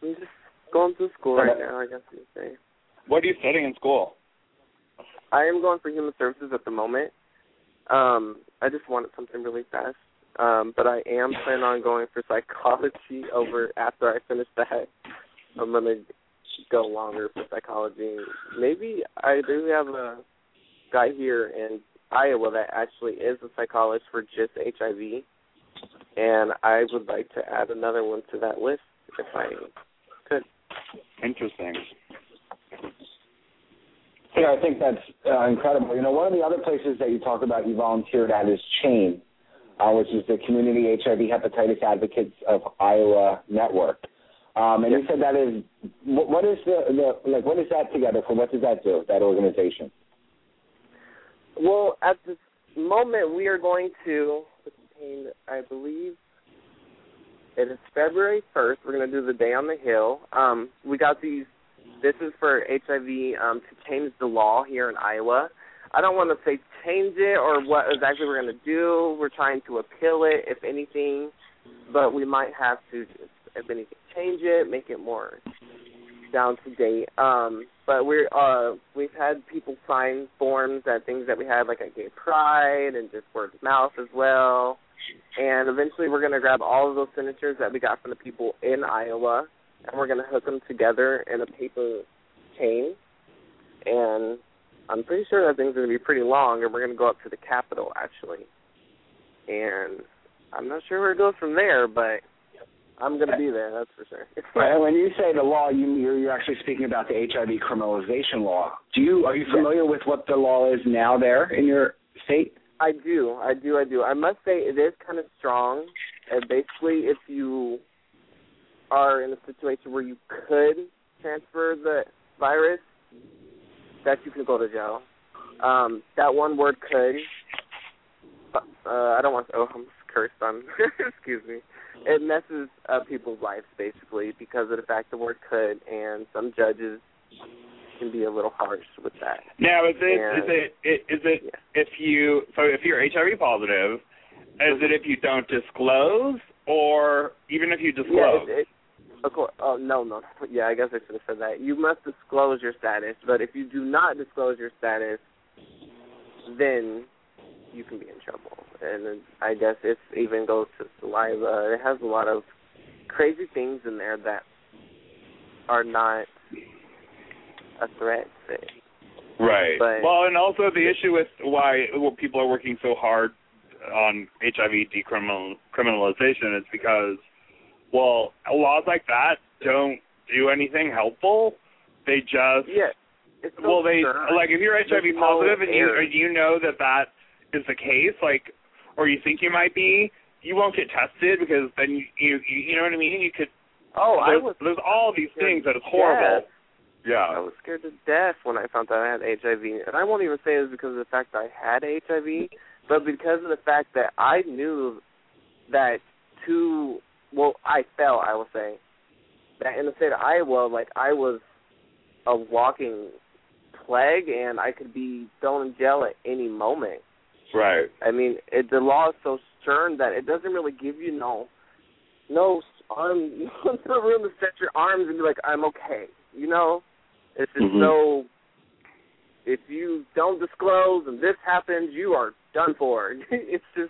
I'm just going to school right now, I guess you would say. What are you studying in school? I am going for human services at the moment. Um, I just wanted something really fast. Um, but I am planning on going for psychology over after I finish that. I'm gonna go longer for psychology. Maybe I do have a guy here in Iowa that actually is a psychologist for just HIV, and I would like to add another one to that list if I could. Interesting. Yeah, I think that's uh, incredible. You know, one of the other places that you talk about you volunteered at is CHAIN, uh, which is the Community HIV Hepatitis Advocates of Iowa Network. Um, and you said that is what, what is the, the like what is that together for? What does that do? That organization? Well, at this moment, we are going to obtain, I believe, it is February 1st. We're going to do the Day on the Hill. Um, we got these, this is for HIV um, to change the law here in Iowa. I don't want to say change it or what exactly we're going to do. We're trying to appeal it, if anything, but we might have to, if anything, change it, make it more down to date. Um, but we're uh we've had people sign forms and things that we had like at Gay Pride and just word of mouth as well. And eventually we're gonna grab all of those signatures that we got from the people in Iowa and we're gonna hook them together in a paper chain. And I'm pretty sure that thing's gonna be pretty long and we're gonna go up to the Capitol actually. And I'm not sure where it goes from there, but I'm going to be there. That's for sure. Right, when you say the law, you you're, you're actually speaking about the HIV criminalization law. Do you are you familiar with what the law is now there in your state? I do, I do, I do. I must say it is kind of strong. And basically, if you are in a situation where you could transfer the virus, that you can go to jail. Um, that one word could. Uh, I don't want to. Oh, I'm cursed on. excuse me. It messes up people's lives basically because of the fact the word could, and some judges can be a little harsh with that. Now, is it And- is it is it Yeah. if you so if you're HIV positive, is it mm-hmm. if you don't disclose or even if you Yeah, disclose? it, it, of course. Oh no, no. Yeah, I guess I should have said that. You must disclose your status, but if you do not disclose your status, then you can be in trouble. And I guess it even goes to saliva. It has a lot of crazy things in there that are not a threat. Say. Right. But- well, and also the issue with why well, people are working so hard on HIV decriminal criminalization is because, well, laws like that don't do anything helpful. They just Yeah. It's so well, they like if you're HIV There's no positive and you you know that that is the case, like, or you think you might be, you won't get tested because then you you, you know what I mean. You could Oh, I there's, was there's all these things that is horrible. death. I was scared to death when I found out I had HIV, and I won't even say it was because of the fact that I had HIV, but because of the fact that I knew that to well, I felt I will say that in the state of Iowa, like I was a walking plague, and I could be thrown in jail at any moment. Right. I mean, it, the law is so stern that it doesn't really give you no no arm no room to set your arms and be like, I'm okay. You know, it's just Mhm. so. If you don't disclose and this happens, you are done for. it's just,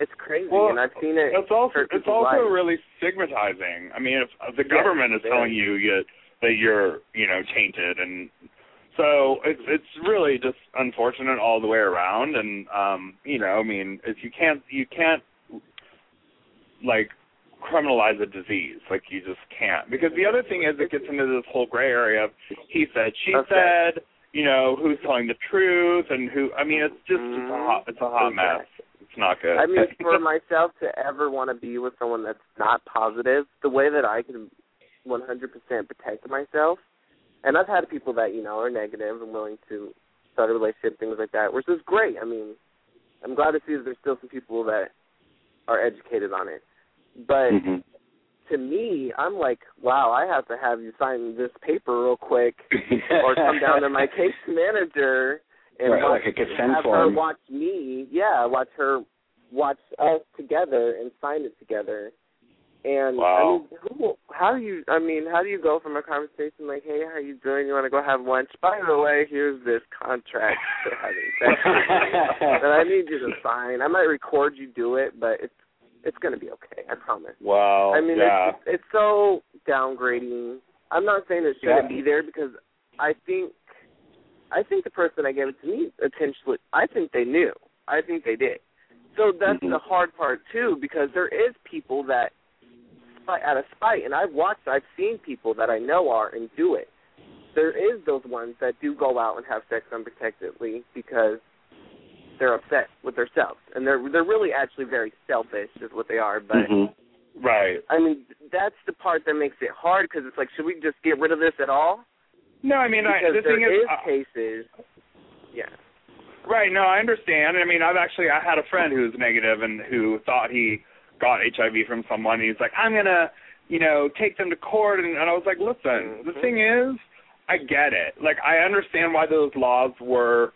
it's crazy, Well, and I've seen it. It's also it's also lives. really stigmatizing. I mean, if, if the government is very. telling you you that you're you know tainted, and so it's it's really just unfortunate all the way around. And um, you know, I mean, if you can't you can't like criminalize a disease, like you just can't. Because the other thing is, it gets into this whole gray area of he said, she Okay. said. You know who's telling the truth and who. I mean, it's just it's a hot it's a hot mess. It's not good. I mean, for myself to ever want to be with someone that's not positive, the way that I can 100% protect myself, and I've had people that you know are negative and willing to start a relationship, things like that, which is great. I mean, I'm glad to see that there's still some people that are educated on it, but Mm-hmm. to me, I'm like, wow, I have to have you sign this paper real quick, or come down to my case manager and Right, watch, like a consent have form. her watch me. Yeah, watch her watch us together and sign it together. And Wow. I mean, who, how do you? I mean, how do you go from a conversation like, "Hey, how you doing? You want to go have lunch? By the way, here's this contract for having sex that I need you to sign. I might record you do it, but it's it's gonna be okay. I promise." Well, I mean, yeah. it's, it's so downgrading. I'm not saying it shouldn't Yeah. be there because I think, I think the person that gave it to me intentionally, I think they knew. I think they did. So that's Mhm. the hard part too, because there is people that, spite- out of spite, and I've watched, I've seen people that I know are and do it. There is those ones that do go out and have sex unprotectedly because they're upset with themselves, and they're they're really actually very selfish, is what they are. But Mhm. right. I mean, that's the part that makes it hard because it's like, should we just get rid of this at all? No, I mean, I, Because the there thing is, is uh, cases. Yeah. right? No, I understand. I mean, I've actually I had a friend who was negative and who thought he got HIV from someone. And he's like, I'm gonna, you know, take them to court, and, and I was like, listen, the Mhm. thing is, I get it. Like, I understand why those laws were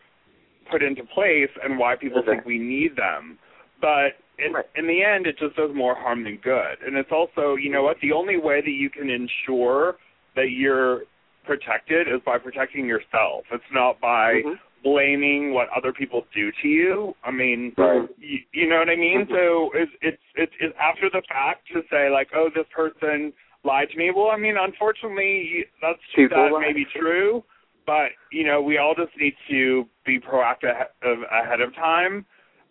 put into place and why people Okay. think we need them, but. In, Right. in the end, it just does more harm than good. And it's also, you know what, the only way that you can ensure that you're protected is by protecting yourself. It's not by Mhm. Blaming what other people do to you. I mean, Right. you, you know what I mean? So it's, it's it's it's after the fact to say like, oh, this person lied to me. Well, I mean, unfortunately, that's People that lie. may be true, but you know, we all just need to be proactive ahead of time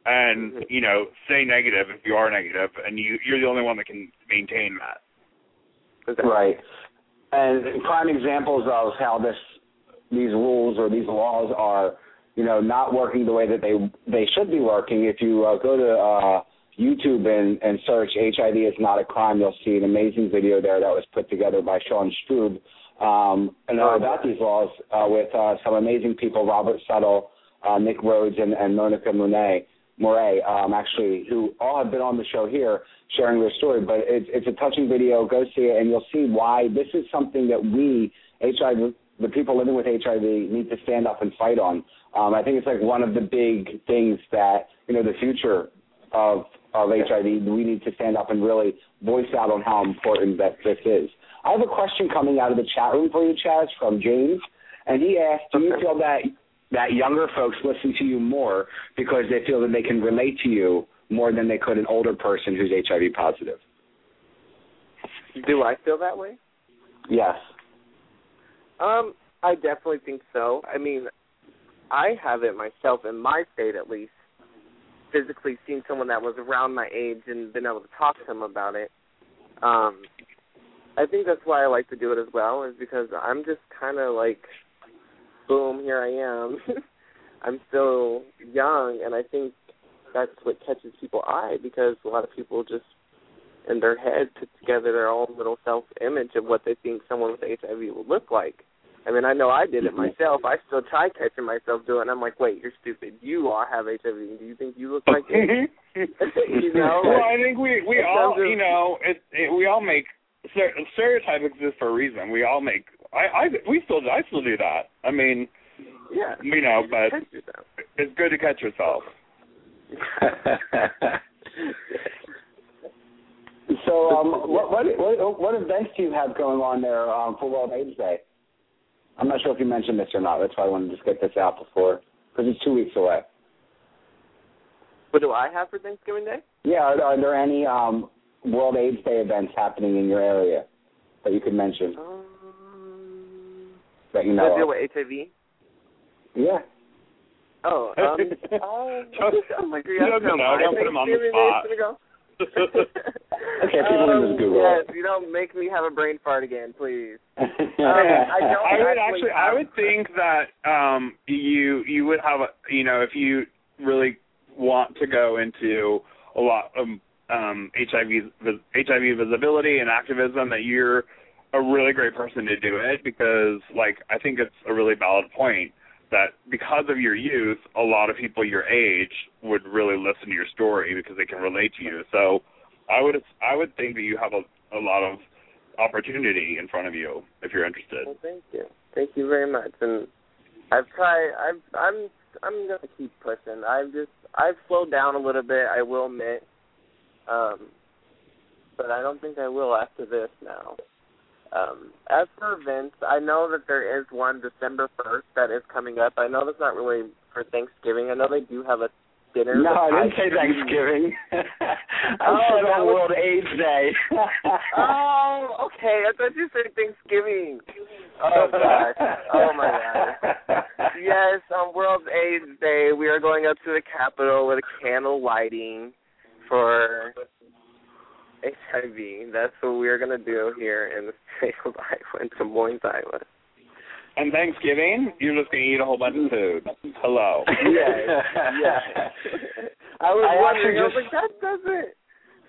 and Mhm. you know stay negative if you are negative, and you you're the only one that can maintain that. Right. And prime examples of how this these rules or these laws are, you know, not working the way that they they should be working. If you uh, go to uh, YouTube and, and search HIV is not a crime, you'll see an amazing video there that was put together by Sean Strub um, and uh, about these laws uh, with uh, some amazing people, Robert Suttle, uh, Nick Rhoades, and, and Monica Monet. Moree, um, actually, who all have been on the show here sharing their story. But it's, it's a touching video. Go see it, and you'll see why this is something that we, HIV, the people living with HIV, need to stand up and fight on. Um, I think it's like one of the big things that you know the future of of HIV. We need to stand up and really voice out on how important that this is. I have a question coming out of the chat room for you, Chaz, from James, and he asked, "Do you feel that that younger folks listen to you more because they feel that they can relate to you more than they could an older person who's HIV positive?" Do I feel that way? Yes. Um, I definitely think so. I mean, I have it myself in my state at least. Physically seen someone that was around my age and been able to talk to them about it. Um, I think that's why I like to do it as well, is because I'm just kind of like, boom, here I am. I'm still young, and I think that's what catches people's eye because a lot of people just in their head put together their own little self image of what they think someone with HIV would look like. I mean, I know I did it mm-hmm. myself. I still try catching myself doing it. I'm like, wait, you're stupid. You all have HIV. Do you think you look like it? you know? well, I think we we all of- you know it, it we all make stere- stereotype exists for a reason. We all make I I we still I still do that. I mean yeah. you know, but it's good to catch yourself. so, um, what, what what what events do you have going on there um, for World AIDS Day? I'm not sure if you mentioned this or not. That's why I wanted to just get this out before, because it's two weeks away. What do I have for Thanksgiving Day? Yeah, are, are there any um, World AIDS Day events happening in your area that you could mention Um, that you does it know deal with HIV? Yeah. Oh, um, my God, He doesn't know. Don't put him on the spot. Okay, people can just Google yes, it. you don't make me have a brain fart again, please. I I don't I would actually actually, I would think that um you you would have a you know if you really want to go into a lot of um HIV HIV visibility and activism that you're a really great person to do it because like I think it's a really valid point that because of your youth, a lot of people your age would really listen to your story because they can relate to you. So I would I would think that you have a a lot of opportunity in front of you if you're interested. Well, thank you, thank you very much. And I've tried. I've I'm I'm gonna keep pushing. I've just I've slowed down a little bit. I will admit, um, but I don't think I will after this now. Um, as for events, I know that there is one December first that is coming up. I know that's not really for Thanksgiving. I know they do have a dinner. no, I didn't say Thanksgiving. I Oh, said on was- World AIDS Day. Oh, okay. I thought you said Thanksgiving. Oh gosh. Oh my god. Yes, on World AIDS Day, we are going up to the Capitol with a candle lighting for HIV. That's what we're gonna do here in the state of Iowa, in Des Moines, Iowa. And Thanksgiving, you're just gonna eat a whole bunch of food. Hello. Yes, yes. I was I wondering. actually I was just- like, that doesn't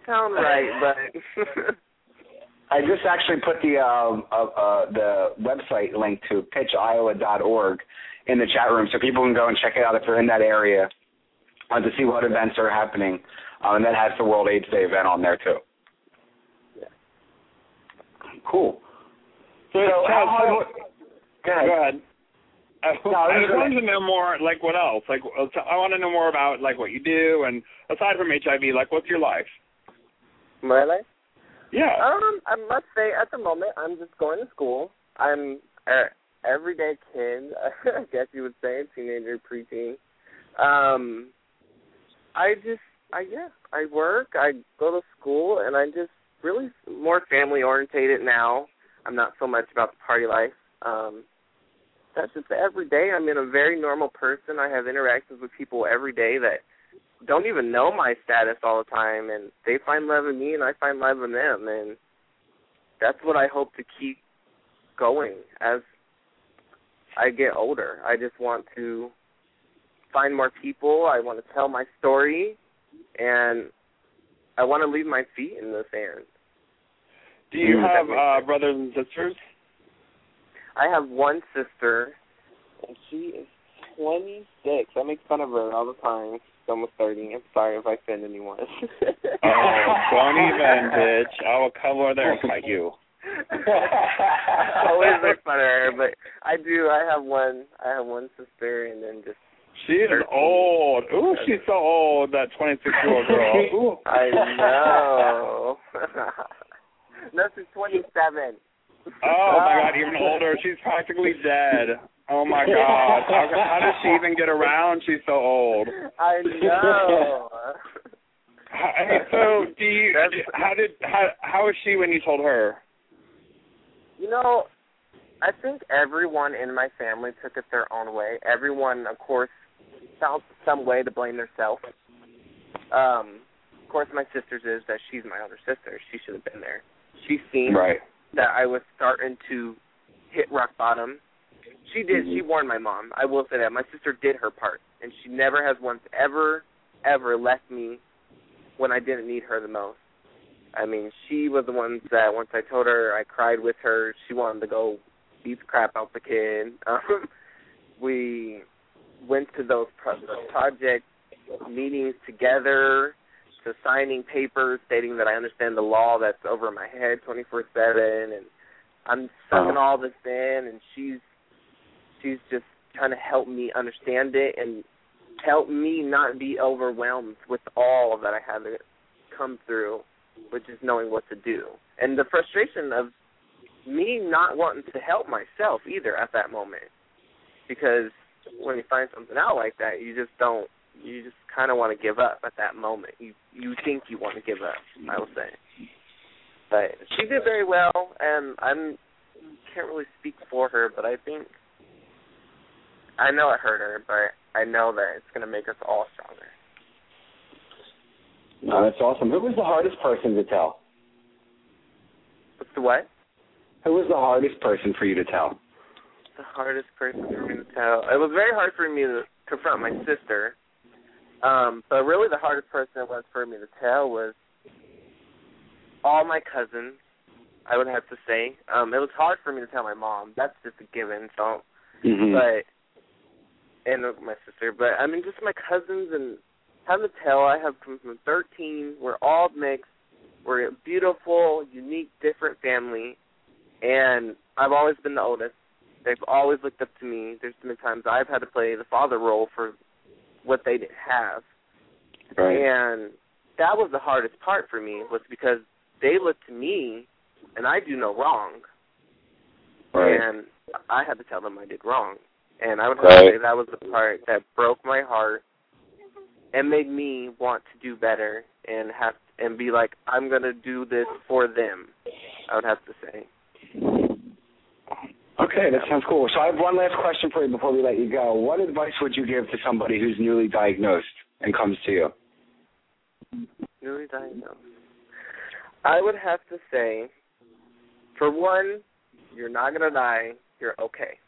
sound right, but I just actually put the um, uh, uh, the website link to pitchiowa.org in the chat room, so people can go and check it out if they're in that area uh, to see what events are happening. Um, and that has the World AIDS Day event on there too. Yeah. Cool. So, So, Chad, how- so- Go ahead. go ahead. I, No, I just is- wanted to know more, like what else? Like, I want to know more about like what you do, and aside from HIV, like what's your life? my life. Yeah. Um, I must say, at the moment, I'm just going to school. I'm a everyday kid, I guess you would say, teenager, preteen. Um, I just, I yeah, I work, I go to school, and I'm just really more family orientated now. I'm not so much about the party life. Um, that's just every day. I'm in a very normal person. I have interactions with people every day that don't even know my status all the time, and they find love in me, and I find love in them, and that's what I hope to keep going as I get older. I just want to find more people. I want to tell my story, and I want to leave my feet in the sand. Do you have uh, brothers and sisters? I have one sister, and she is 26. I make fun of her all the time. She's almost 30. I'm sorry if I offend anyone. oh, don't even, bitch. I will come over there and fight you. I always make fun of her, but I do. I have one. I have one sister, and then just. She is 13. old. Ooh, she's so old. That 26 year old girl. Ooh. I know. no, she's 27. Oh my God, even older. She's practically dead. Oh my God! How, how does she even get around? She's so old. I know. Hey, so do you? How did how how was she when you told her? You know, I think everyone in my family took it their own way. Everyone, of course, found some way to blame themselves. Um, of course, my sister's is that she's my older sister. She should have been there. She's seen right. that I was starting to hit rock bottom she did. Mm-hmm. She warned my mom. I will say that my sister did her part, and she never has once ever, ever left me when I didn't need her the most. I mean, she was the one that once I told her, I cried with her. She wanted to go beat the crap out the kid. Um, we went to those pro- project meetings together, to signing papers stating that I understand the law that's over my head 24/7, and I'm sucking uh-huh. all this in, and she's she's just trying to help me understand it and help me not be overwhelmed with all that I had to come through, with just knowing what to do. And the frustration of me not wanting to help myself either at that moment. Because when you find something out like that, you just don't you just kind of want to give up at that moment. You you think you want to give up, I will say. But she did very well, and I'm can't really speak for her, but I think I know it hurt her, but I know that it's going to make us all stronger. No, that's awesome. Who was the hardest person to tell? What's the what? Who was the hardest person for you to tell? The hardest person for me to tell. It was very hard for me to confront my sister. Um, but really the hardest person it was for me to tell was all my cousins, I would have to say. Um, it was hard for me to tell my mom. That's just a given, so mm-hmm. but and my sister, but I mean just my cousins and having to tell I have come from thirteen. We're all mixed. We're a beautiful, unique, different family, and I've always been the oldest. They've always looked up to me. There's been times I've had to play the father role for what they didn't have, right. and that was the hardest part for me was because they look to me, and I do no wrong, right. and I had to tell them I did wrong and I would have right. To say that was the part that broke my heart and made me want to do better and have and be like, I'm gonna do this for them. I would have to say. Okay, that sounds cool. So I have one last question for you before we let you go. What advice would you give to somebody who's newly diagnosed and comes to you? Newly diagnosed. I would have to say, for one, you're not gonna die. You're okay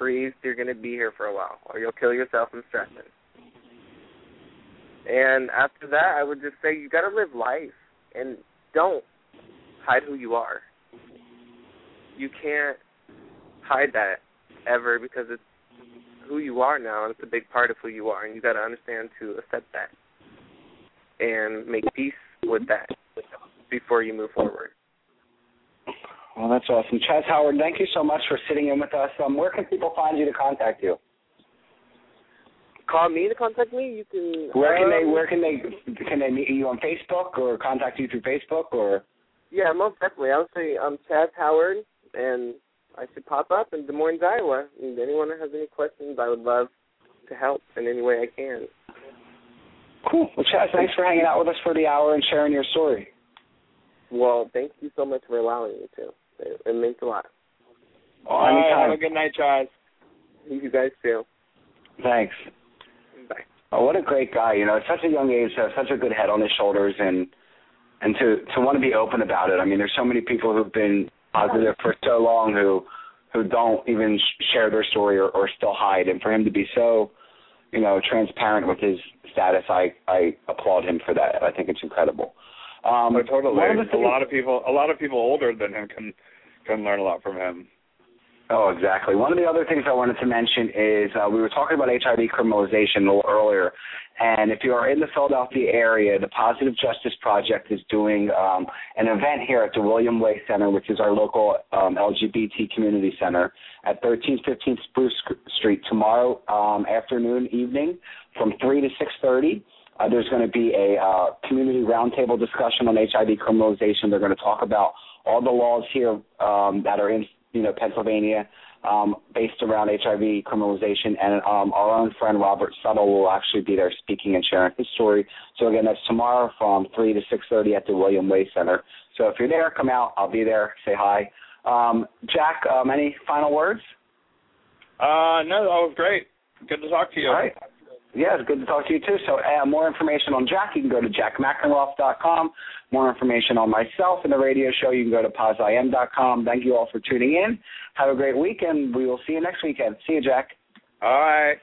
breathe, you're going to be here for a while, or you'll kill yourself from stressing. And after that, I would just say you got to live life and don't hide who you are. You can't hide that ever because it's who you are now, and it's a big part of who you are, and you got to understand to accept that and make peace with that before you move forward. Well, that's awesome. Chaz Howard, thank you so much for sitting in with us. Um, where can people find you to contact you? Call me to contact me. You can. Where can um, they? Where can they? Can they meet you on Facebook or contact you through Facebook or? Yeah, most definitely. I would say I'm Chaz Howard, and I should pop up in Des Moines, Iowa. And anyone that has any questions, I would love to help in any way I can. Cool. Well, Chaz, thanks for hanging out with us for the hour and sharing your story. Well, thank you so much for allowing me to. It, it means a lot. Oh, anytime. Have a good night, Chaz. You guys too. Thanks. Bye. Oh, what a great guy! You know, at such a young age, to have such a good head on his shoulders, and and to to want to be open about it. I mean, there's so many people who've been positive for so long who who don't even share their story or, or still hide, and for him to be so, you know, transparent with his status, I I applaud him for that. I think it's incredible. Um, oh, totally. A lot of people, a lot of people older than him can can learn a lot from him. Oh, exactly. One of the other things I wanted to mention is uh, we were talking about HIV criminalization a little earlier, and if you are in the Philadelphia area, the Positive Justice Project is doing um, an event here at the William Way Center, which is our local um, LGBT community center at 1315 Spruce Street tomorrow um, afternoon, evening, from 3 to 6:30. Uh, there's going to be a uh, community roundtable discussion on HIV criminalization. They're going to talk about all the laws here um, that are in you know, Pennsylvania, um, based around HIV criminalization, and um, our own friend Robert Suttle will actually be there speaking and sharing his story. So again, that's tomorrow from three to six thirty at the William Way Center. So if you're there, come out. I'll be there. Say hi. Um, Jack, um, any final words? Uh, no, that was great. Good to talk to you. All right. Yeah, it's good to talk to you too. So, uh, more information on Jack, you can go to jackmackenroth.com. More information on myself and the radio show, you can go to poziam.com. Thank you all for tuning in. Have a great weekend. We will see you next weekend. See you, Jack. All right.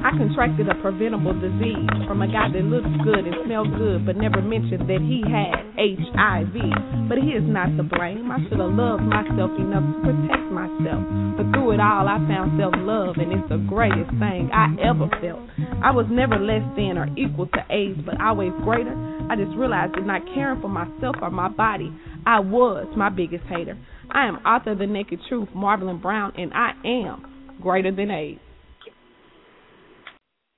I contracted a preventable disease from a guy that looks good and smells good, but never mentioned that he had HIV. But he is not to blame. I should have loved myself enough to protect myself. But through it all, I found self love, and it's the greatest thing I ever felt. I was never less than or equal to AIDS, but always greater. I just realized that not caring for myself or my body, I was my biggest hater. I am author of The Naked Truth, Marvelyn Brown, and I am greater than AIDS.